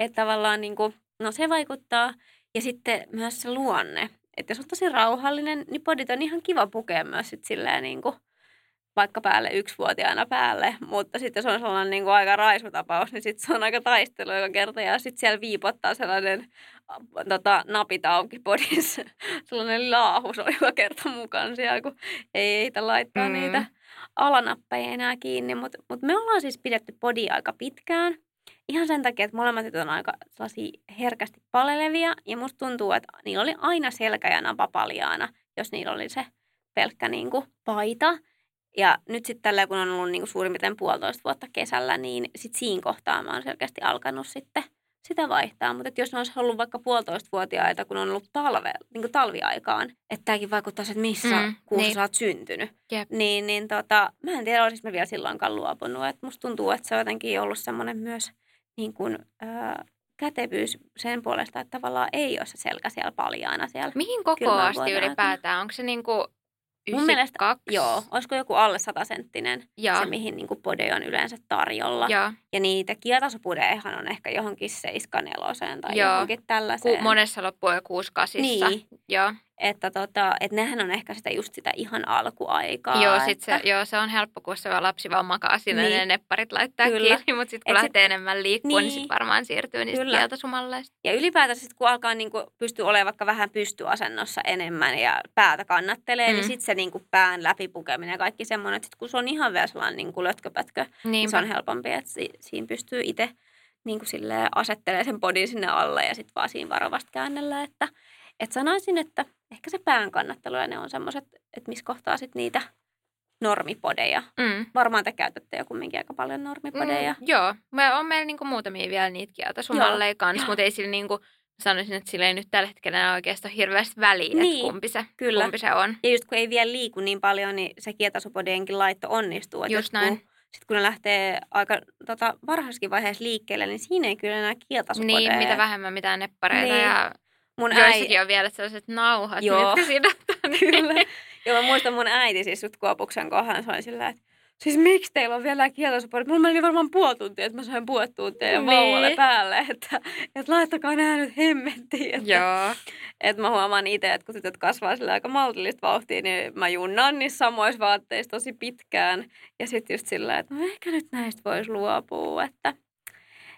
Että tavallaan niin kuin, no se vaikuttaa. Ja sitten myös se luonne. Että jos on tosi rauhallinen, niin podit on ihan kiva pukea myös sit silleen niin kuin, vaikka päälle yksivuotiaana päälle, mutta sitten se on sellainen niin kuin aika raisutapaus, niin sitten se on aika taistelu joka kerta ja sitten siellä viipottaa sellainen tota, napit auki podissa, sellainen laahus on joka kerta mukaan siellä, kun ei eitä laittaa mm. niitä alanappeja enää kiinni, mutta mut me ollaan siis pidetty podia aika pitkään. Ihan sen takia, että molemmat on aika herkästi palelevia ja musta tuntuu, että niillä oli aina selkä ja napa paljaana, jos niillä oli se pelkkä niin kuin, paita. Ja nyt sitten tällä, kun on ollut niin kuin suurin piirtein puolitoista vuotta kesällä, niin sitten siinä kohtaa mä oon selkeästi alkanut sitten sitä vaihtaa. Mutta jos ne olisi ollut vaikka puolitoista vuotiaita, kun on ollut talve, niin kuin talviaikaan, että tämäkin vaikuttaa että missä mm, kuussa niin. sä oot syntynyt. Yep. Niin, niin tota, mä en tiedä, olisinko mä vielä silloinkaan luopunut. Et musta tuntuu, että se on jotenkin ollut semmoinen myös niin kuin, äh, kätevyys sen puolesta, että tavallaan ei ole se selkä siellä paljaana siellä. Mihin koko asti ylipäätään? Onko se niin kuin Mun mielestä, kaksi. joo, olisiko joku alle satasenttinen ja. se, mihin niin pode on yleensä tarjolla. Ja, ja niitä kietasopudeehan on ehkä johonkin 74 tai joo. johonkin tällaiseen. Ku, monessa loppuu jo 68. Niin. Joo. Että, tota, että nehän on ehkä sitä just sitä ihan alkuaikaa. Joo, että... sit se, joo se on helppo, kun se lapsi vaan makaa siinä niin. ne nepparit laittaa Kyllä. kiinni, mutta sitten kun Et lähtee sit... enemmän liikkua, niin, niin sitten varmaan siirtyy niistä Kyllä. kieltosumalleista. Ja ylipäätään sitten kun alkaa niinku pystyä olemaan vaikka vähän pystyasennossa enemmän ja päätä kannattelee, niin mm. niin sitten se niinku pään läpipukeminen ja kaikki semmoinen, että sit kun se on ihan vielä sellainen niinku lötköpätkö, niin se on helpompi, että si- siinä pystyy itse niin kuin asettelee sen bodin sinne alle ja sitten vaan siinä varovasti käännellä, että et sanoisin, että ehkä se pään kannattelu ja ne on semmoiset, että missä kohtaa sitten niitä normipodeja. Mm. Varmaan te käytätte jo kumminkin aika paljon normipodeja. Mm, joo, me on meillä niinku muutamia vielä niitä kieltosumalleja kanssa, mutta ei sillä niinku, sanoisin, että sillä ei nyt tällä hetkellä oikeastaan hirveästi väliä, niin, että kumpi se, kyllä. kumpi se on. Ja just kun ei vielä liiku niin paljon, niin se kietasupodienkin laitto onnistuu. Just näin. Kun, sitten kun ne lähtee aika tota, varhaiskin vaiheessa liikkeelle, niin siinä ei kyllä enää kieltasupodeja. Niin, mitä vähemmän mitään neppareita niin. ja mun Joissakin on vielä sellaiset nauhat, Joo. mitkä sidotaan. Kyllä. Joo, mä muistan mun äiti siis sut Kuopuksen kohdan, se oli sillä, että siis miksi teillä on vielä kieltosuporit? Mulla meni varmaan puoli tuntia, että mä sain puettua teidän niin. vauvalle päälle, että, että laittakaa nämä nyt hemmettiin. Että, Joo. Että mä huomaan itse, että kun tytöt kasvaa sillä aika maltillista vauhtia, niin mä junnaan niissä samoissa vaatteissa tosi pitkään. Ja sitten just sillä, että no ehkä nyt näistä voisi luopua, että,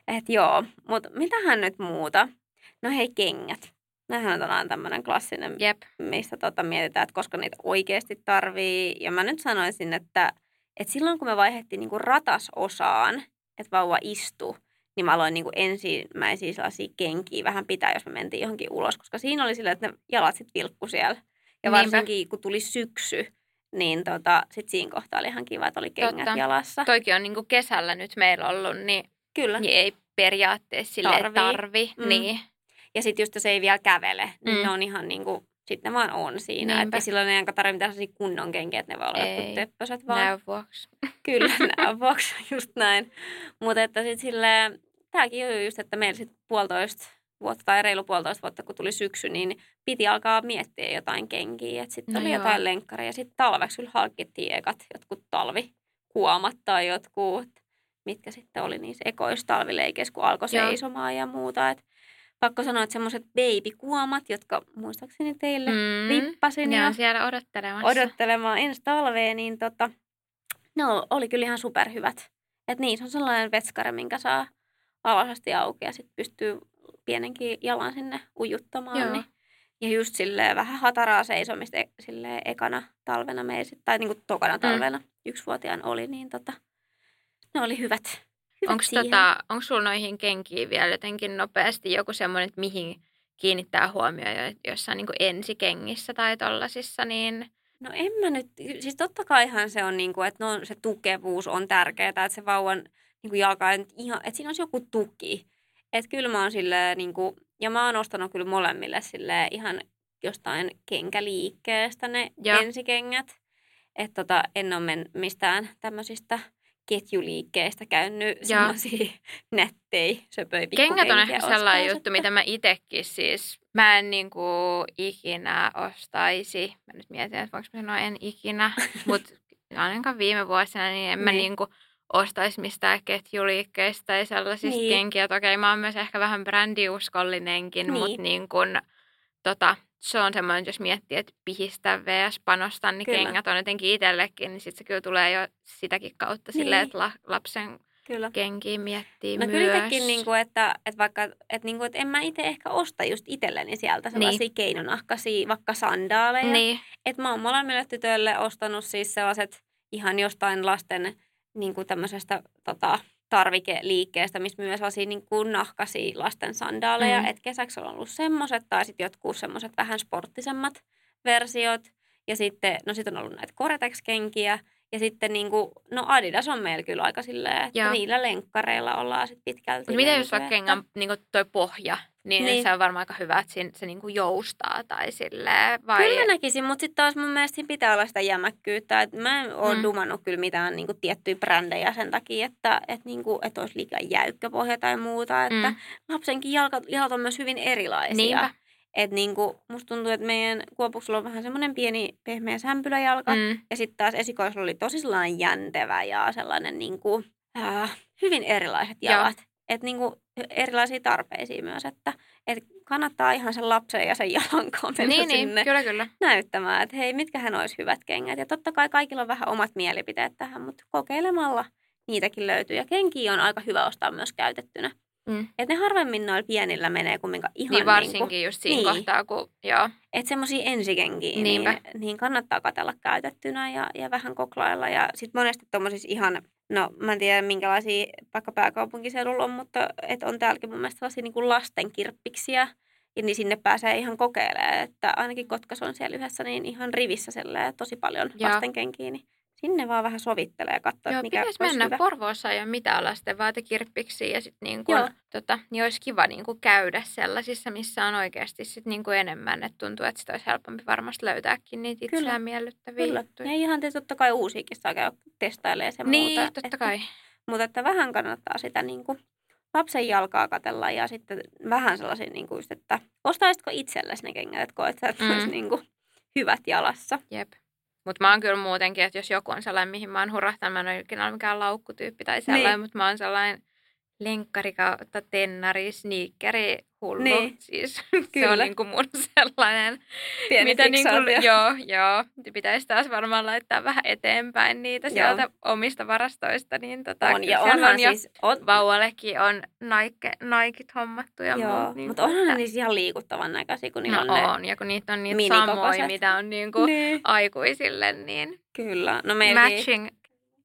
että joo. Mutta mitähän nyt muuta? No hei, kengät. Nämähän on tämmöinen klassinen, Jep. mistä tota mietitään, että koska niitä oikeasti tarvii. Ja mä nyt sanoisin, että, että silloin kun me vaihdettiin niinku ratasosaan, että vauva istuu, niin mä aloin niinku ensimmäisiä sellaisia kenkiä vähän pitää, jos me mentiin johonkin ulos. Koska siinä oli sillä, että ne jalat sitten vilkku siellä. Ja varsinkin Niinpä. kun tuli syksy, niin tota, sitten siinä kohtaa oli ihan kiva, että oli kengät Totta. jalassa. Toikin on niinku kesällä nyt meillä ollut, niin, Kyllä. niin ei periaatteessa sille tarvi. tarvi. Mm. Niin. Ja sitten just jos ei vielä kävele, niin mm. ne on ihan niin kuin, sitten ne vaan on siinä. Niinpä. Että silloin ei enkä tarvitse mitään kunnon kenkiä, että ne voi olla jotkut töppöset vaan. Näy vuoksi. Kyllä, näy vuoksi, just näin. Mutta että sitten silleen, tämäkin on just, että meillä sitten puolitoista vuotta tai reilu puolitoista vuotta, kun tuli syksy, niin piti alkaa miettiä jotain kenkiä. Että sitten no oli joo. jotain lenkkaria. Sitten talveksi kyllä halkittiin ekat jotkut talvikuomat tai jotkut, mitkä sitten oli niissä ekoistalvileikeissä, kun alkoi seisomaan ja muuta. Että pakko sanoa, että semmoiset babykuomat, jotka muistaakseni teille mm, rippasin. Ne on siellä odottelemassa. Odottelemaan ensi talveen, niin tota, no oli kyllä ihan superhyvät. Että niin, se on sellainen vetskare, minkä saa alasasti auki ja sitten pystyy pienenkin jalan sinne ujuttamaan. Joo. Niin. Ja just silleen vähän hataraa seisomista e, silleen ekana talvena meillä, tai niin kuin tokana mm. talvena mm. yksivuotiaan oli, niin tota, ne oli hyvät. Onko tota, onks sulla noihin kenkiin vielä jotenkin nopeasti joku semmoinen, että mihin kiinnittää huomioon jo- jossain niin ensikengissä tai tollasissa, niin No en mä nyt, siis totta kaihan se on, niin kuin, että no, se tukevuus on tärkeää, että se vauvan niin kuin jalka, nyt ihan, että siinä olisi joku tuki. Että kyllä mä oon silleen, niin kuin, ja mä oon ostanut kyllä molemmille silleen ihan jostain kenkäliikkeestä ne Joo. ensikengät. Että tota, en ole men, mistään tämmöisistä ketjuliikkeistä käynyt semmoisia nettejä, söpöjä Kengät on ehkä sellainen juttu, mitä mä itsekin siis, mä en niinku ikinä ostaisi. Mä nyt mietin, että voinko mä sanoa en ikinä, mutta ainakaan viime vuosina, niin en mä Niin. niinku ostaisi mistään ketjuliikkeistä tai sellaisista Niin. kenkiä. Okei, mä oon myös ehkä vähän brändiuskollinenkin, Niin. mutta niin kun, tota, se on semmoinen, jos miettii, että pihistä vs panosta, niin Kyllä. kengät on jotenkin itsellekin, niin sitten se kyllä tulee jo sitäkin kautta Niin. silleen, että la, lapsen Kyllä. kenkiä miettii No myös. kyllä itsekin, niin kuin, että, että vaikka, että, niin kuin, että en mä itse ehkä osta just itselleni sieltä sellaisia niin. keinonahkaisia vaikka sandaaleja. Niin, Että mä oon molemmille tytöille ostanut siis sellaiset ihan jostain lasten niin kuin tämmöisestä tota, tarvikeliikkeestä, missä myös sellaisia niin kuin nahkaisia lasten sandaaleja. Mm. Että kesäksi on ollut semmoiset tai sitten jotkut semmoiset vähän sporttisemmat versiot. Ja sitten, no sitten on ollut näitä Gore-Tex-kenkiä. Ja sitten niin kuin, no Adidas on meillä kyllä aika silleen, että Joo. niillä lenkkareilla ollaan sitten pitkälti. mutta miten jos vaikka kengän niin toi pohja, niin, Niin. se on varmaan aika hyvä, että siinä, se niin kuin joustaa tai silleen, vai... Kyllä näkisin, mutta sitten taas mun mielestä siinä pitää olla sitä jämäkkyyttä. Et mä en ole Mm. dumannut kyllä mitään niinku, tiettyjä brändejä sen takia, että et, niinku, et olisi liikaa jäykkä pohja tai muuta. Että Mm. lapsenkin jalka, jalat on myös hyvin erilaisia. Niinpä. Et, niinku, musta tuntuu, että meidän kuopuksella on vähän semmoinen pieni pehmeä sämpyläjalka. Mm. Ja sitten taas esikoisella oli tosi sellainen jäntevä ja sellainen niinku, äh, hyvin erilaiset Joo. Että niinku, erilaisia tarpeisia myös, että et kannattaa ihan sen lapsen ja sen jalan mennä Niin, niin, sinne kyllä, kyllä. näyttämään, että hei, mitkä hän olisi hyvät kengät. Ja totta kai kaikilla on vähän omat mielipiteet tähän, mutta kokeilemalla niitäkin löytyy. Ja kenkiä on aika hyvä ostaa myös käytettynä. Mm. Että ne harvemmin noilla pienillä menee kumminkaan ihan Niin varsinkin Niin kuin, just siinä niin. kohtaa, kun joo. että semmoisia ensikenkiä, Niinpä. niin, niin kannattaa katella käytettynä ja, ja vähän koklailla. Ja sitten monesti tuommoisissa ihan, no mä en tiedä minkälaisia vaikka pääkaupunkiseudulla on, mutta et on täälläkin mun mielestä sellaisia niin lastenkirppiksiä. Ja niin sinne pääsee ihan kokeilemaan, että ainakin Kotkassa on siellä yhdessä niin ihan rivissä tosi paljon Joo. lastenkenkiä, niin sinne vaan vähän sovittelee ja katsoo, Joo, että mikä pitäisi olisi mennä. hyvä. Porvoossa ei ole mitään lasten vaatekirppiksiä ja sit niin Joo. tota, niin olisi kiva niin kun käydä sellaisissa, missä on oikeasti sit niin kuin enemmän. Et tuntuu, että sitä olisi helpompi varmasti löytääkin niitä Kyllä. itseään miellyttäviä Kyllä. juttuja. Ja ihan te totta kai uusiakin saa käydä testailemaan sen Niin, muuta. totta että- kai. Mutta että vähän kannattaa sitä niin kuin lapsen jalkaa katella ja sitten vähän sellaisia, niin kuin just, että ostaisitko itsellesi ne kengät, että koet sä, että mm. olisi niin kuin hyvät jalassa. Jep. Mutta mä oon kyllä muutenkin, että jos joku on sellainen, mihin mä oon hurahtanut, mä en ole ikinä mikään laukkutyyppi tai sellainen, Niin. mutta mä oon sellainen lenkkari kautta tennari, sneakeri, hullu. Niin. Siis se Kyllä. on niin kuin mun sellainen, Pieni mitä niin kuin, joo, joo, pitäisi taas varmaan laittaa vähän eteenpäin niitä Joo. sieltä omista varastoista. Niin tota, On, ja onhan on siis, on, vauvallekin on Nike, Nikit hommattu ja joo, muut. Niin mutta onhan ne että- niissä ihan liikuttavan näköisiä, kun niillä No on ne. on, ja kun niitä on niitä samoja, mitä on niin kuin Niin. aikuisille, niin Kyllä. No meilläkin matching.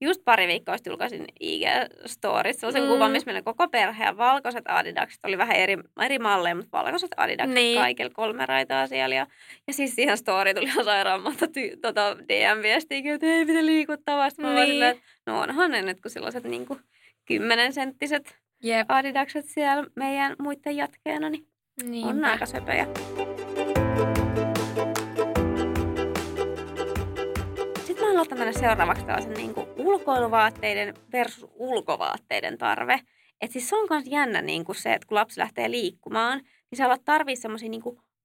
Just pari viikkoa sitten julkaisin IG-storit. Sellaisen Mm. kuvan, missä meillä koko perhe ja valkoiset adidakset oli vähän eri, eri malleja, mutta valkoiset adidakset Niin. niin. kaikilla kolme raitaa siellä. Ja, ja siis siihen story tuli ihan sairaan monta ty, tota DM-viestiä, että ei miten liikuttavaa. Sitten Niin. silleen, että no onhan ne nyt, kun sellaiset niin kuin 10 senttiset Jep. adidakset siellä meidän muiden jatkeena, niin on Niinpä. aika söpöjä. Haluan mennä seuraavaksi tällaisen niin kuin ulkoiluvaatteiden versus ulkovaatteiden tarve. Et siis se on myös jännä niin kuin se, että kun lapsi lähtee liikkumaan, niin sä alat tarvii semmoisia niin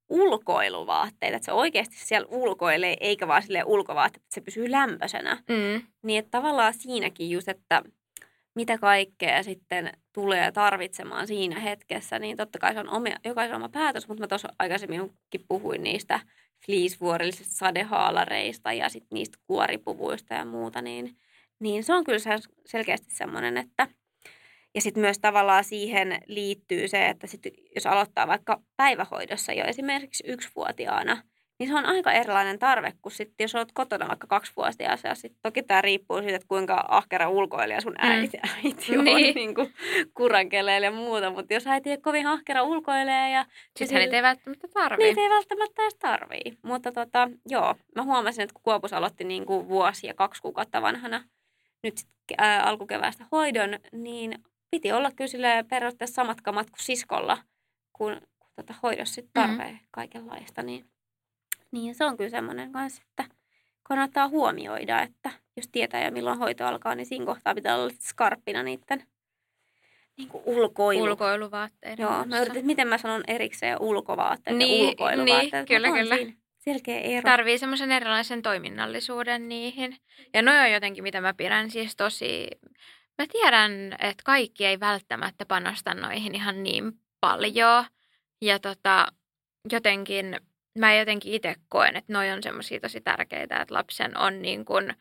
ulkoiluvaatteita, että se oikeasti siellä ulkoilee, eikä vaan sille ulkovaatteet, että se pysyy lämpöisenä. Mm. Niin että tavallaan siinäkin just, että kaikkea sitten tulee tarvitsemaan siinä hetkessä, niin totta kai se on oma, jokaisen oma päätös, mutta mä tuossa aikaisemminkin puhuin niistä fleecevuorillisista sadehaalareista ja sitten niistä kuoripuvuista ja muuta, niin, niin se on kyllä se- selkeästi semmoinen, että ja sitten myös tavallaan siihen liittyy se, että sit jos aloittaa vaikka päivähoidossa jo esimerkiksi yksivuotiaana, niin se on aika erilainen tarve kuin sitten, jos olet kotona vaikka kaksivuotias. Ja sitten toki tämä riippuu siitä, että kuinka ahkera ulkoilija sun äiti, mm. äiti on niin. niin kuin kurankelee ja muuta. Mutta jos äiti ei kovin ahkera ulkoilee ja... Sitten niitä ei välttämättä tarvii. Niitä ei välttämättä edes tarvii. Mutta tota, joo, mä huomasin, että kun Kuopus aloitti niin kuin vuosi ja kaksi kuukautta vanhana nyt sit, ää, alkukeväästä hoidon, niin piti olla kyllä periaatteessa samat kamat kuin siskolla, kun, kun tota hoidossa sitten mm-hmm. tarvee mm-hmm. kaikenlaista. Niin niin se on kyllä semmoinen kanssa, että kannattaa huomioida, että jos tietää jo milloin hoito alkaa, niin siinä kohtaa pitää olla skarppina niiden niin kuin ulkoilu. ulkoiluvaatteiden Joo, kanssa. mä yritin, miten mä sanon erikseen ulkovaatteet niin, ja ulkoiluvaatteet. Niin, kyllä, kyllä. selkeä ero. Tarvii semmoisen erilaisen toiminnallisuuden niihin. Ja noin on jotenkin, mitä mä pidän siis tosi... Mä tiedän, että kaikki ei välttämättä panosta noihin ihan niin paljon. Ja tota, jotenkin mä jotenkin itse koen, että noi on semmoisia tosi tärkeitä, että lapsen on niin kuin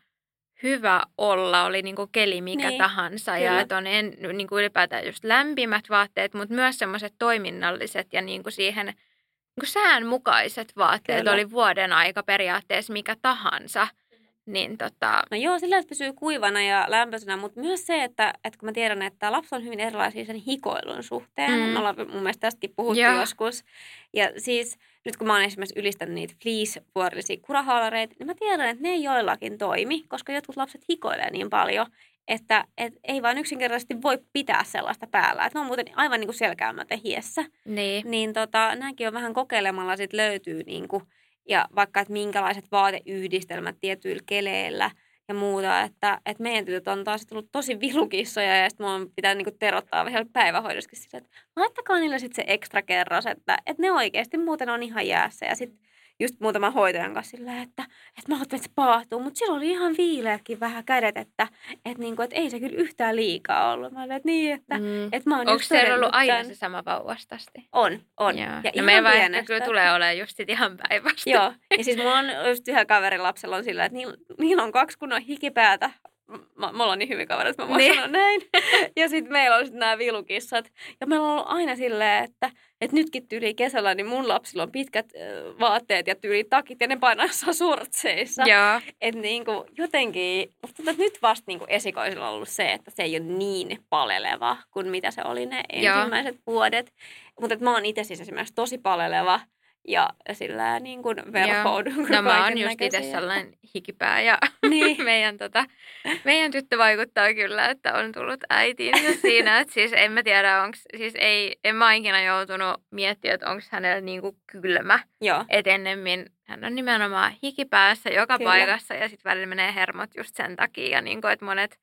hyvä olla, oli niin kuin keli mikä niin, tahansa. Kyllä. Ja että on en, niin kuin ylipäätään just lämpimät vaatteet, mutta myös semmoiset toiminnalliset ja niin kuin siihen niin kuin säänmukaiset vaatteet kyllä. oli vuoden aika periaatteessa mikä tahansa. Niin tota... No joo, sillä että pysyy kuivana ja lämpöisenä, mutta myös se, että, että kun mä tiedän, että lapsi on hyvin erilaisia sen hikoilun suhteen. Mm. Me ollaan mun mielestä tästäkin puhuttu joo. joskus. Ja siis nyt kun mä oon esimerkiksi ylistänyt niitä fleece-vuorillisia kurahaalareita, niin mä tiedän, että ne ei joillakin toimi, koska jotkut lapset hikoilee niin paljon, että et ei vaan yksinkertaisesti voi pitää sellaista päällä. Että ne on muuten aivan niin kuin selkäämätä hiessä. Niin. Niin tota, nämäkin on vähän kokeilemalla sit löytyy niin kuin, ja vaikka, että minkälaiset vaateyhdistelmät tietyillä keleillä – ja muuta, että, että meidän tytöt on taas tullut tosi vilukissoja ja sitten mun pitää niinku terottaa vielä päivähoidossakin sille, että laittakaa niille sitten se ekstra kerros, että, että ne oikeasti muuten on ihan jäässä. Ja sitten just muutaman hoitajan kanssa sillä, että, että mä ajattelin, että se paahtuu, mutta silloin oli ihan viileäkin vähän kädet, että, että, niin kuin, että ei se kyllä yhtään liikaa ollut. Mä olin, että niin, että, mm. että mä oon Onko se ollut aina tämän... se sama vauvastasti? On, on. Joo. Ja no meidän pienestä. kyllä tulee olemaan just sit ihan päivästä. Joo, ja siis mulla on just yhä kaverin lapsella on sillä, että niillä, niillä on kaksi kunnon hikipäätä mä, mä ollaan niin hyvin kavereita, että mä niin. sanon näin. ja sitten meillä on sitten nämä vilukissat. Ja meillä on ollut aina silleen, että, että nytkin tyyli kesällä, niin mun lapsilla on pitkät äh, vaatteet ja tyyli takit ja ne painaa surtseissa. Että niinku jotenkin, tuntuu, että nyt vasta niinku esikoisilla on ollut se, että se ei ole niin paleleva kuin mitä se oli ne ensimmäiset Joo. vuodet. Mutta mä oon itse siis esimerkiksi tosi paleleva ja sillä niin kuin verhoudun. No mä oon just itse sellainen hikipää ja niin. meidän, tota, meidän tyttö vaikuttaa kyllä, että on tullut äitiin siinä. Että siis en mä tiedä, onko, siis ei, en mä ikinä joutunut miettimään, että onko hänellä niin kuin kylmä. Joo. Et ennemmin hän on nimenomaan hikipäässä joka kyllä. paikassa ja sitten välillä menee hermot just sen takia. Ja niin kuin, että monet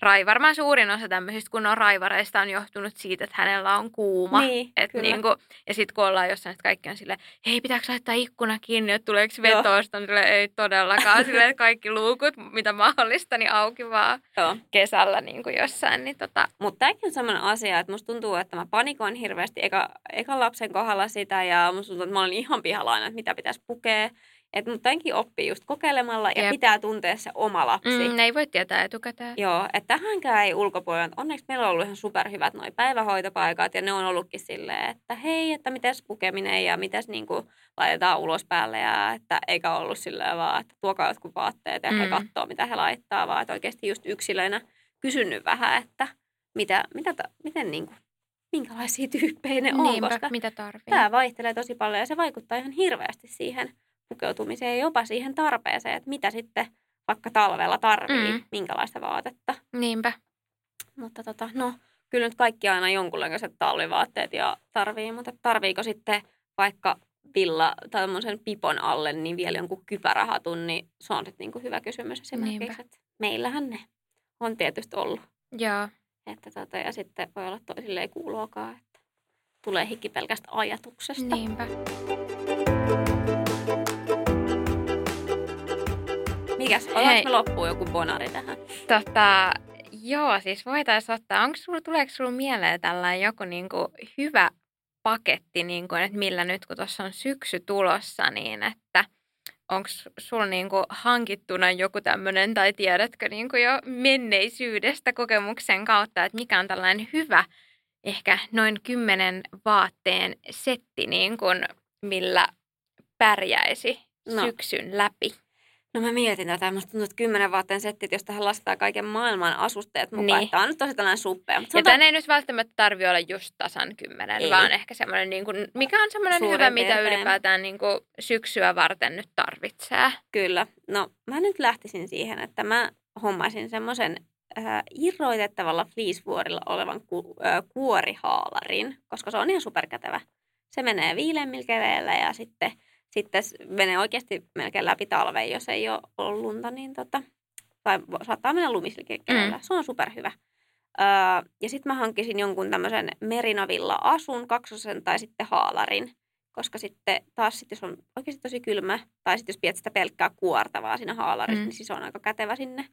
rai, varmaan suurin osa tämmöisistä kunnon raivareista on johtunut siitä, että hänellä on kuuma. Niin, et niin kuin, ja sitten kun ollaan jossain, että kaikki on silleen, hei pitääkö laittaa ikkuna kiinni, että tuleeko vetosta, niin ei todellakaan. silleen, että kaikki luukut, mitä mahdollista, niin auki vaan Joo. kesällä niin kuin jossain. Niin tota. Mutta tämäkin on sellainen asia, että musta tuntuu, että mä panikoin hirveästi eka, eka lapsen kohdalla sitä ja musta tuntuu, että mä olin ihan pihalla aina, että mitä pitäisi pukea. Että mutta tämänkin oppii just kokeilemalla ja Jep. pitää tuntea se oma lapsi. Mm, ne ei voi tietää etukäteen. Joo, että tähänkään ei ulkopuolella. Onneksi meillä on ollut ihan superhyvät noi päivähoitopaikat ja ne on ollutkin silleen, että hei, että mitäs pukeminen ja mitäs niinku laitetaan ulos päälle ja että eikä ollut silleen vaan, että tuokaa jotkut vaatteet ja mm. he katsoo mitä he laittaa, vaan että oikeasti just yksilöinä kysynyt vähän, että mitä, mitä, miten niinku, minkälaisia tyyppejä ne on, Niinpä, koska mitä tarvii. tämä vaihtelee tosi paljon ja se vaikuttaa ihan hirveästi siihen pukeutumiseen ja jopa siihen tarpeeseen, että mitä sitten vaikka talvella tarvii, mm. minkälaista vaatetta. Niinpä. Mutta tota, no, kyllä nyt kaikki aina jonkunlaiset talvivaatteet ja tarvii, mutta tarviiko sitten vaikka villa tai tämmöisen pipon alle, niin vielä jonkun kypärähatun, niin se on sitten niinku hyvä kysymys esimerkiksi. Että meillähän ne on tietysti ollut. Joo. Että tota, ja sitten voi olla toisille ei kuuluakaan, että tulee hikki pelkästä ajatuksesta. Niinpä. Mikäs? Me loppuun joku bonari tähän? Tota, joo, siis voitaisiin ottaa. Onko sulla, tuleeko sinulla mieleen tällainen joku niinku hyvä paketti, niinku, että millä nyt kun tuossa on syksy tulossa, niin että onko sulla niinku hankittuna joku tämmöinen, tai tiedätkö niinku jo menneisyydestä kokemuksen kautta, että mikä on tällainen hyvä, ehkä noin kymmenen vaatteen setti, niin kuin, millä pärjäisi no. syksyn läpi? No mä mietin tätä. Musta tuntuu, että kymmenen vaatteen settit, jos tähän lastaa kaiken maailman asusteet mukaan. Niin. Tämä on nyt tosi tällainen suppea. Mutta ja tämän ei nyt välttämättä tarvi olla just tasan kymmenen, ei. vaan ehkä semmoinen, niin kuin, mikä on semmoinen Suurin hyvä, mitä ylipäätään niin kuin syksyä varten nyt tarvitsee. Kyllä. No mä nyt lähtisin siihen, että mä hommaisin semmoisen äh, irroitettavalla fleecevuorilla olevan ku, äh, kuorihaalarin, koska se on ihan superkätevä. Se menee viileämmillä ja sitten – sitten menee oikeasti melkein läpi talven, jos ei ole ollut lunta, niin tota, tai saattaa mennä lumisillekin mm. Se on superhyvä. Öö, ja sitten mä hankkisin jonkun tämmöisen merinavilla asun, kaksosen tai sitten haalarin. Koska sitten taas sit, jos on oikeasti tosi kylmä, tai sitten jos pidät sitä pelkkää kuortavaa siinä haalarissa, mm. niin siis on aika kätevä sinne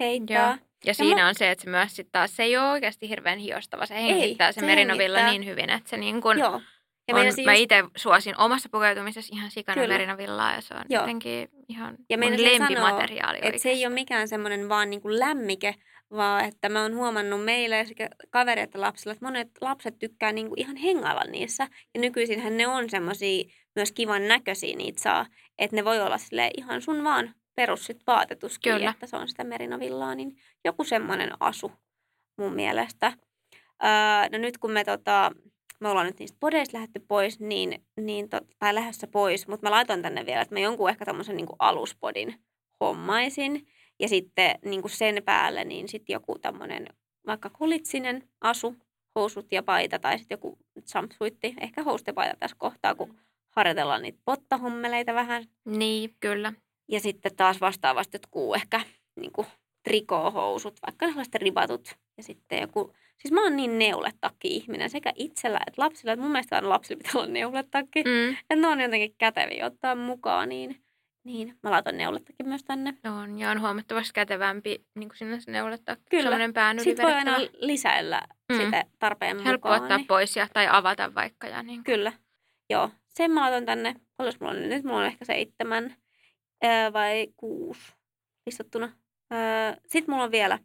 heittää. Joo. Ja, ja siinä mä... on se, että se myös sitten taas, se ei ole oikeasti hirveän hiostava. Se hengittää ei, se, se merinovilla hengittää. niin hyvin, että se niin kuin... Joo ja on, mä just... itse suosin omassa pukeutumisessa ihan sikana merinavillaa ja se on Joo. jotenkin ihan ja mun lempimateriaali että se ei ole mikään semmoinen vaan niin kuin lämmike, vaan että mä oon huomannut meille sekä kavereita että lapsilla, että monet lapset tykkää niin kuin ihan hengailla niissä. Ja nykyisinhän ne on semmoisia myös kivan näköisiä niitä saa, että ne voi olla sille ihan sun vaan perus sit vaatetuskin, Kyllä. että se on sitä merinavillaa, niin joku semmoinen asu mun mielestä. Öö, no nyt kun me tota, me ollaan nyt niistä podeista lähdetty pois, niin, niin to, tai lähdössä pois, mutta mä laitoin tänne vielä, että mä jonkun ehkä tämmöisen niin aluspodin hommaisin. Ja sitten niin kuin sen päälle, niin sitten joku tämmöinen vaikka kulitsinen asu, housut ja paita tai sitten joku jumpsuitti, ehkä houstepaita tässä kohtaa, kun harjoitellaan niitä pottahommeleita vähän. Niin, kyllä. Ja sitten taas vastaavasti jotkut ehkä niin kuin trikoohousut, vaikka sellaiset ribatut. Ja sitten joku Siis mä oon niin neuletakki-ihminen sekä itsellä että lapsilla. Että mun mielestä aina lapsilla pitää olla neuletakki. Mm. Että ne on jotenkin käteviä ottaa mukaan. Niin, niin mä laitan neuletakki myös tänne. On, ja on huomattavasti kätevämpi niin kuin sinne se neuletakki. Kyllä. Sitten voi aina lisäillä mm. sitä tarpeen Helppo mukaan. ottaa niin. pois ja, tai avata vaikka. Ja niin. Kyllä. Joo, sen mä laitan tänne. Paljon mulla on nyt? Mulla on ehkä seitsemän ää, vai kuusi listattuna. Sitten mulla on vielä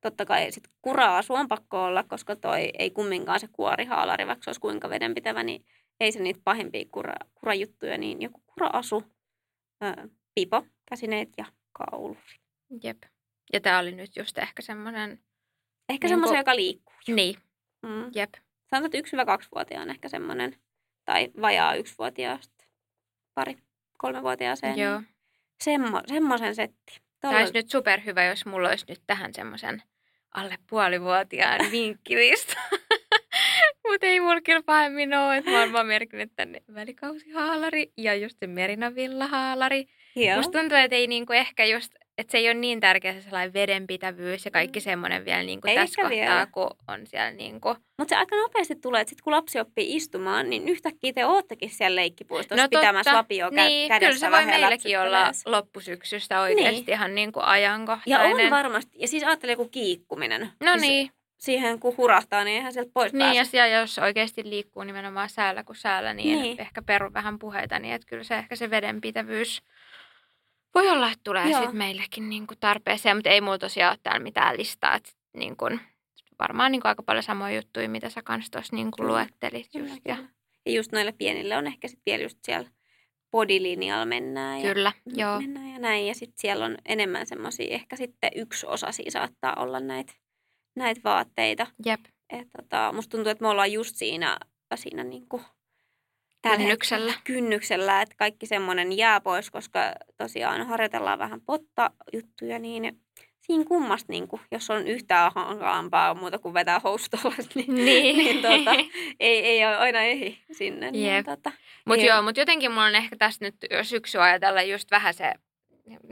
totta kai sit kura-asu on pakko olla, koska toi ei kumminkaan se kuorihaalari, vaikka se olisi kuinka vedenpitävä, niin ei se niitä pahimpia kura, kurajuttuja, niin joku kura-asu, ää, pipo, käsineet ja kauluri. Jep. Ja tämä oli nyt just ehkä semmoinen... Ehkä niin semmoisen, kun... joka liikkuu. Niin, mm. jep. Sanotaan, että 1-2-vuotiaan ehkä semmoinen, tai vajaa yksivuotiaasta pari, kolmevuotiaaseen. Joo. Niin semmo, semmoisen setti. Tämä olisi nyt superhyvä, jos mulla olisi nyt tähän semmoisen alle puolivuotiaan vinkkilista. Mutta ei mulla kyllä pahemmin ole. Että mä oon vaan merkinnyt tänne välikausihaalari ja just se merinavillahaalari. Joo. Musta tuntuu, että ei niinku ehkä just että se ei ole niin tärkeä se sellainen vedenpitävyys ja kaikki mm. semmoinen vielä niin kuin tässä kohtaa, vielä. kun on siellä niin kuin... Mutta se aika nopeasti tulee, että sit kun lapsi oppii istumaan, niin yhtäkkiä te oottekin siellä leikkipuistossa no pitämässä lapioa niin, kädessä kyllä se voi meilläkin olla loppusyksystä oikeasti niin. ihan niin kuin ajankohtainen. Ja on varmasti. Ja siis ajattelee joku kiikkuminen. No siis niin. Siihen kun hurahtaa, niin eihän sieltä pois Niin, pääse. ja jos oikeasti liikkuu nimenomaan säällä kuin säällä, niin, niin. ehkä peru vähän puheita, niin että kyllä se ehkä se vedenpitävyys voi olla, että tulee sitten meillekin niin kuin tarpeeseen, mutta ei mulla tosiaan ole täällä mitään listaa. Että niin kuin, varmaan niin kuin aika paljon samoja juttuja, mitä sä kanssa tuossa niin kuin luettelit. Just, kyllä, ja. ja just noille pienille on ehkä sitten vielä just siellä bodylinjalla mennään. Ja kyllä, joo. Mennään ja näin. Ja sitten siellä on enemmän semmoisia, ehkä sitten yksi osa saattaa olla näitä näit vaatteita. Jep. Et, tota, musta tuntuu, että me ollaan just siinä, siinä niin kuin kynnyksellä. kynnyksellä, että kaikki semmoinen jää pois, koska tosiaan harjoitellaan vähän potta-juttuja, niin siinä kummasta, niin kuin, jos on yhtään hankaampaa muuta kuin vetää housut niin, niin. niin tota, ei, ei ole aina ehdi sinne. Niin, tota, mutta joo, mutta jotenkin mulla on ehkä tässä nyt syksy ajatella just vähän se,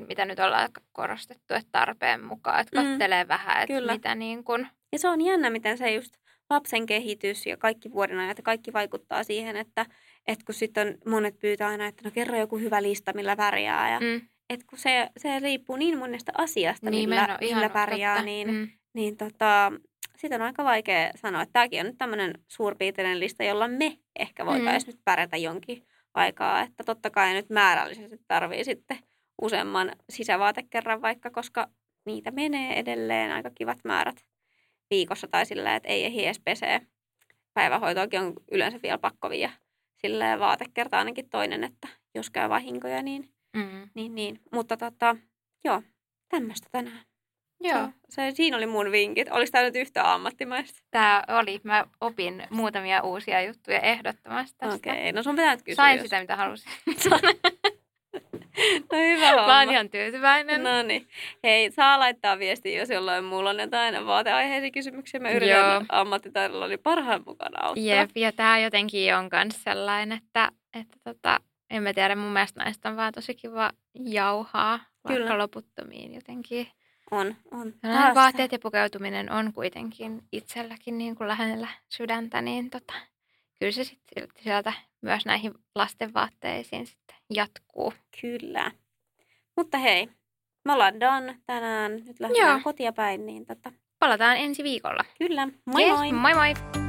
mitä nyt ollaan korostettu, että tarpeen mukaan, että mm. kattelee mm, vähän, että kyllä. mitä niin kuin... Ja se on jännä, miten se just lapsen kehitys ja kaikki vuoden ajat, kaikki vaikuttaa siihen, että et kun sitten monet pyytää aina, että no kerro joku hyvä lista, millä pärjää. Ja mm. et kun se, se riippuu niin monesta asiasta, niin, millä, millä pärjää, totta. niin, mm. niin tota, sitä on aika vaikea sanoa. Että tämäkin on nyt tämmöinen suurpiirteinen lista, jolla me ehkä voitaisiin mm. nyt pärjätä jonkin aikaa. Että totta kai nyt määrällisesti tarvii sitten useamman sisävaatekerran vaikka, koska niitä menee edelleen aika kivat määrät viikossa tai sillä, että ei ehdi edes pesee. Päivähoitoakin on yleensä vielä pakko viedä silleen vaatekerta ainakin toinen, että jos käy vahinkoja, niin, Mm. Niin, niin. Mutta tota, joo, tämmöistä tänään. Joo, Se, se, siinä oli mun vinkit. Oliko tämä nyt yhtä ammattimaista? tämä oli. Mä opin muutamia uusia juttuja ehdottomasti tästä. Okei, okay. no sun pitää nyt kysyä. Sain jos- sitä, mitä halusin. No hyvä homma. Mä oon ihan tyytyväinen. No niin. Hei, saa laittaa viestiä, jos jollain muulla on jotain vaateaiheisia kysymyksiä. Mä yritän Joo. ammattitaidollani parhaan mukana auttaa. Jep, ja tämä jotenkin on myös sellainen, että, että tota, en mä tiedä, mun mielestä näistä on vaan tosi kiva jauhaa Kyllä. vaikka loputtomiin jotenkin. On, on. Tällainen Taas vaatteet ja pukeutuminen on kuitenkin itselläkin niin kuin lähellä sydäntä, niin tota, kyllä se sitten sieltä myös näihin lasten vaatteisiin sitten jatkuu. Kyllä. Mutta hei, me ollaan done tänään. Nyt lähdetään Joo. kotia päin, niin tota, Palataan ensi viikolla. kyllä. Moi Yes, moi! moi moi!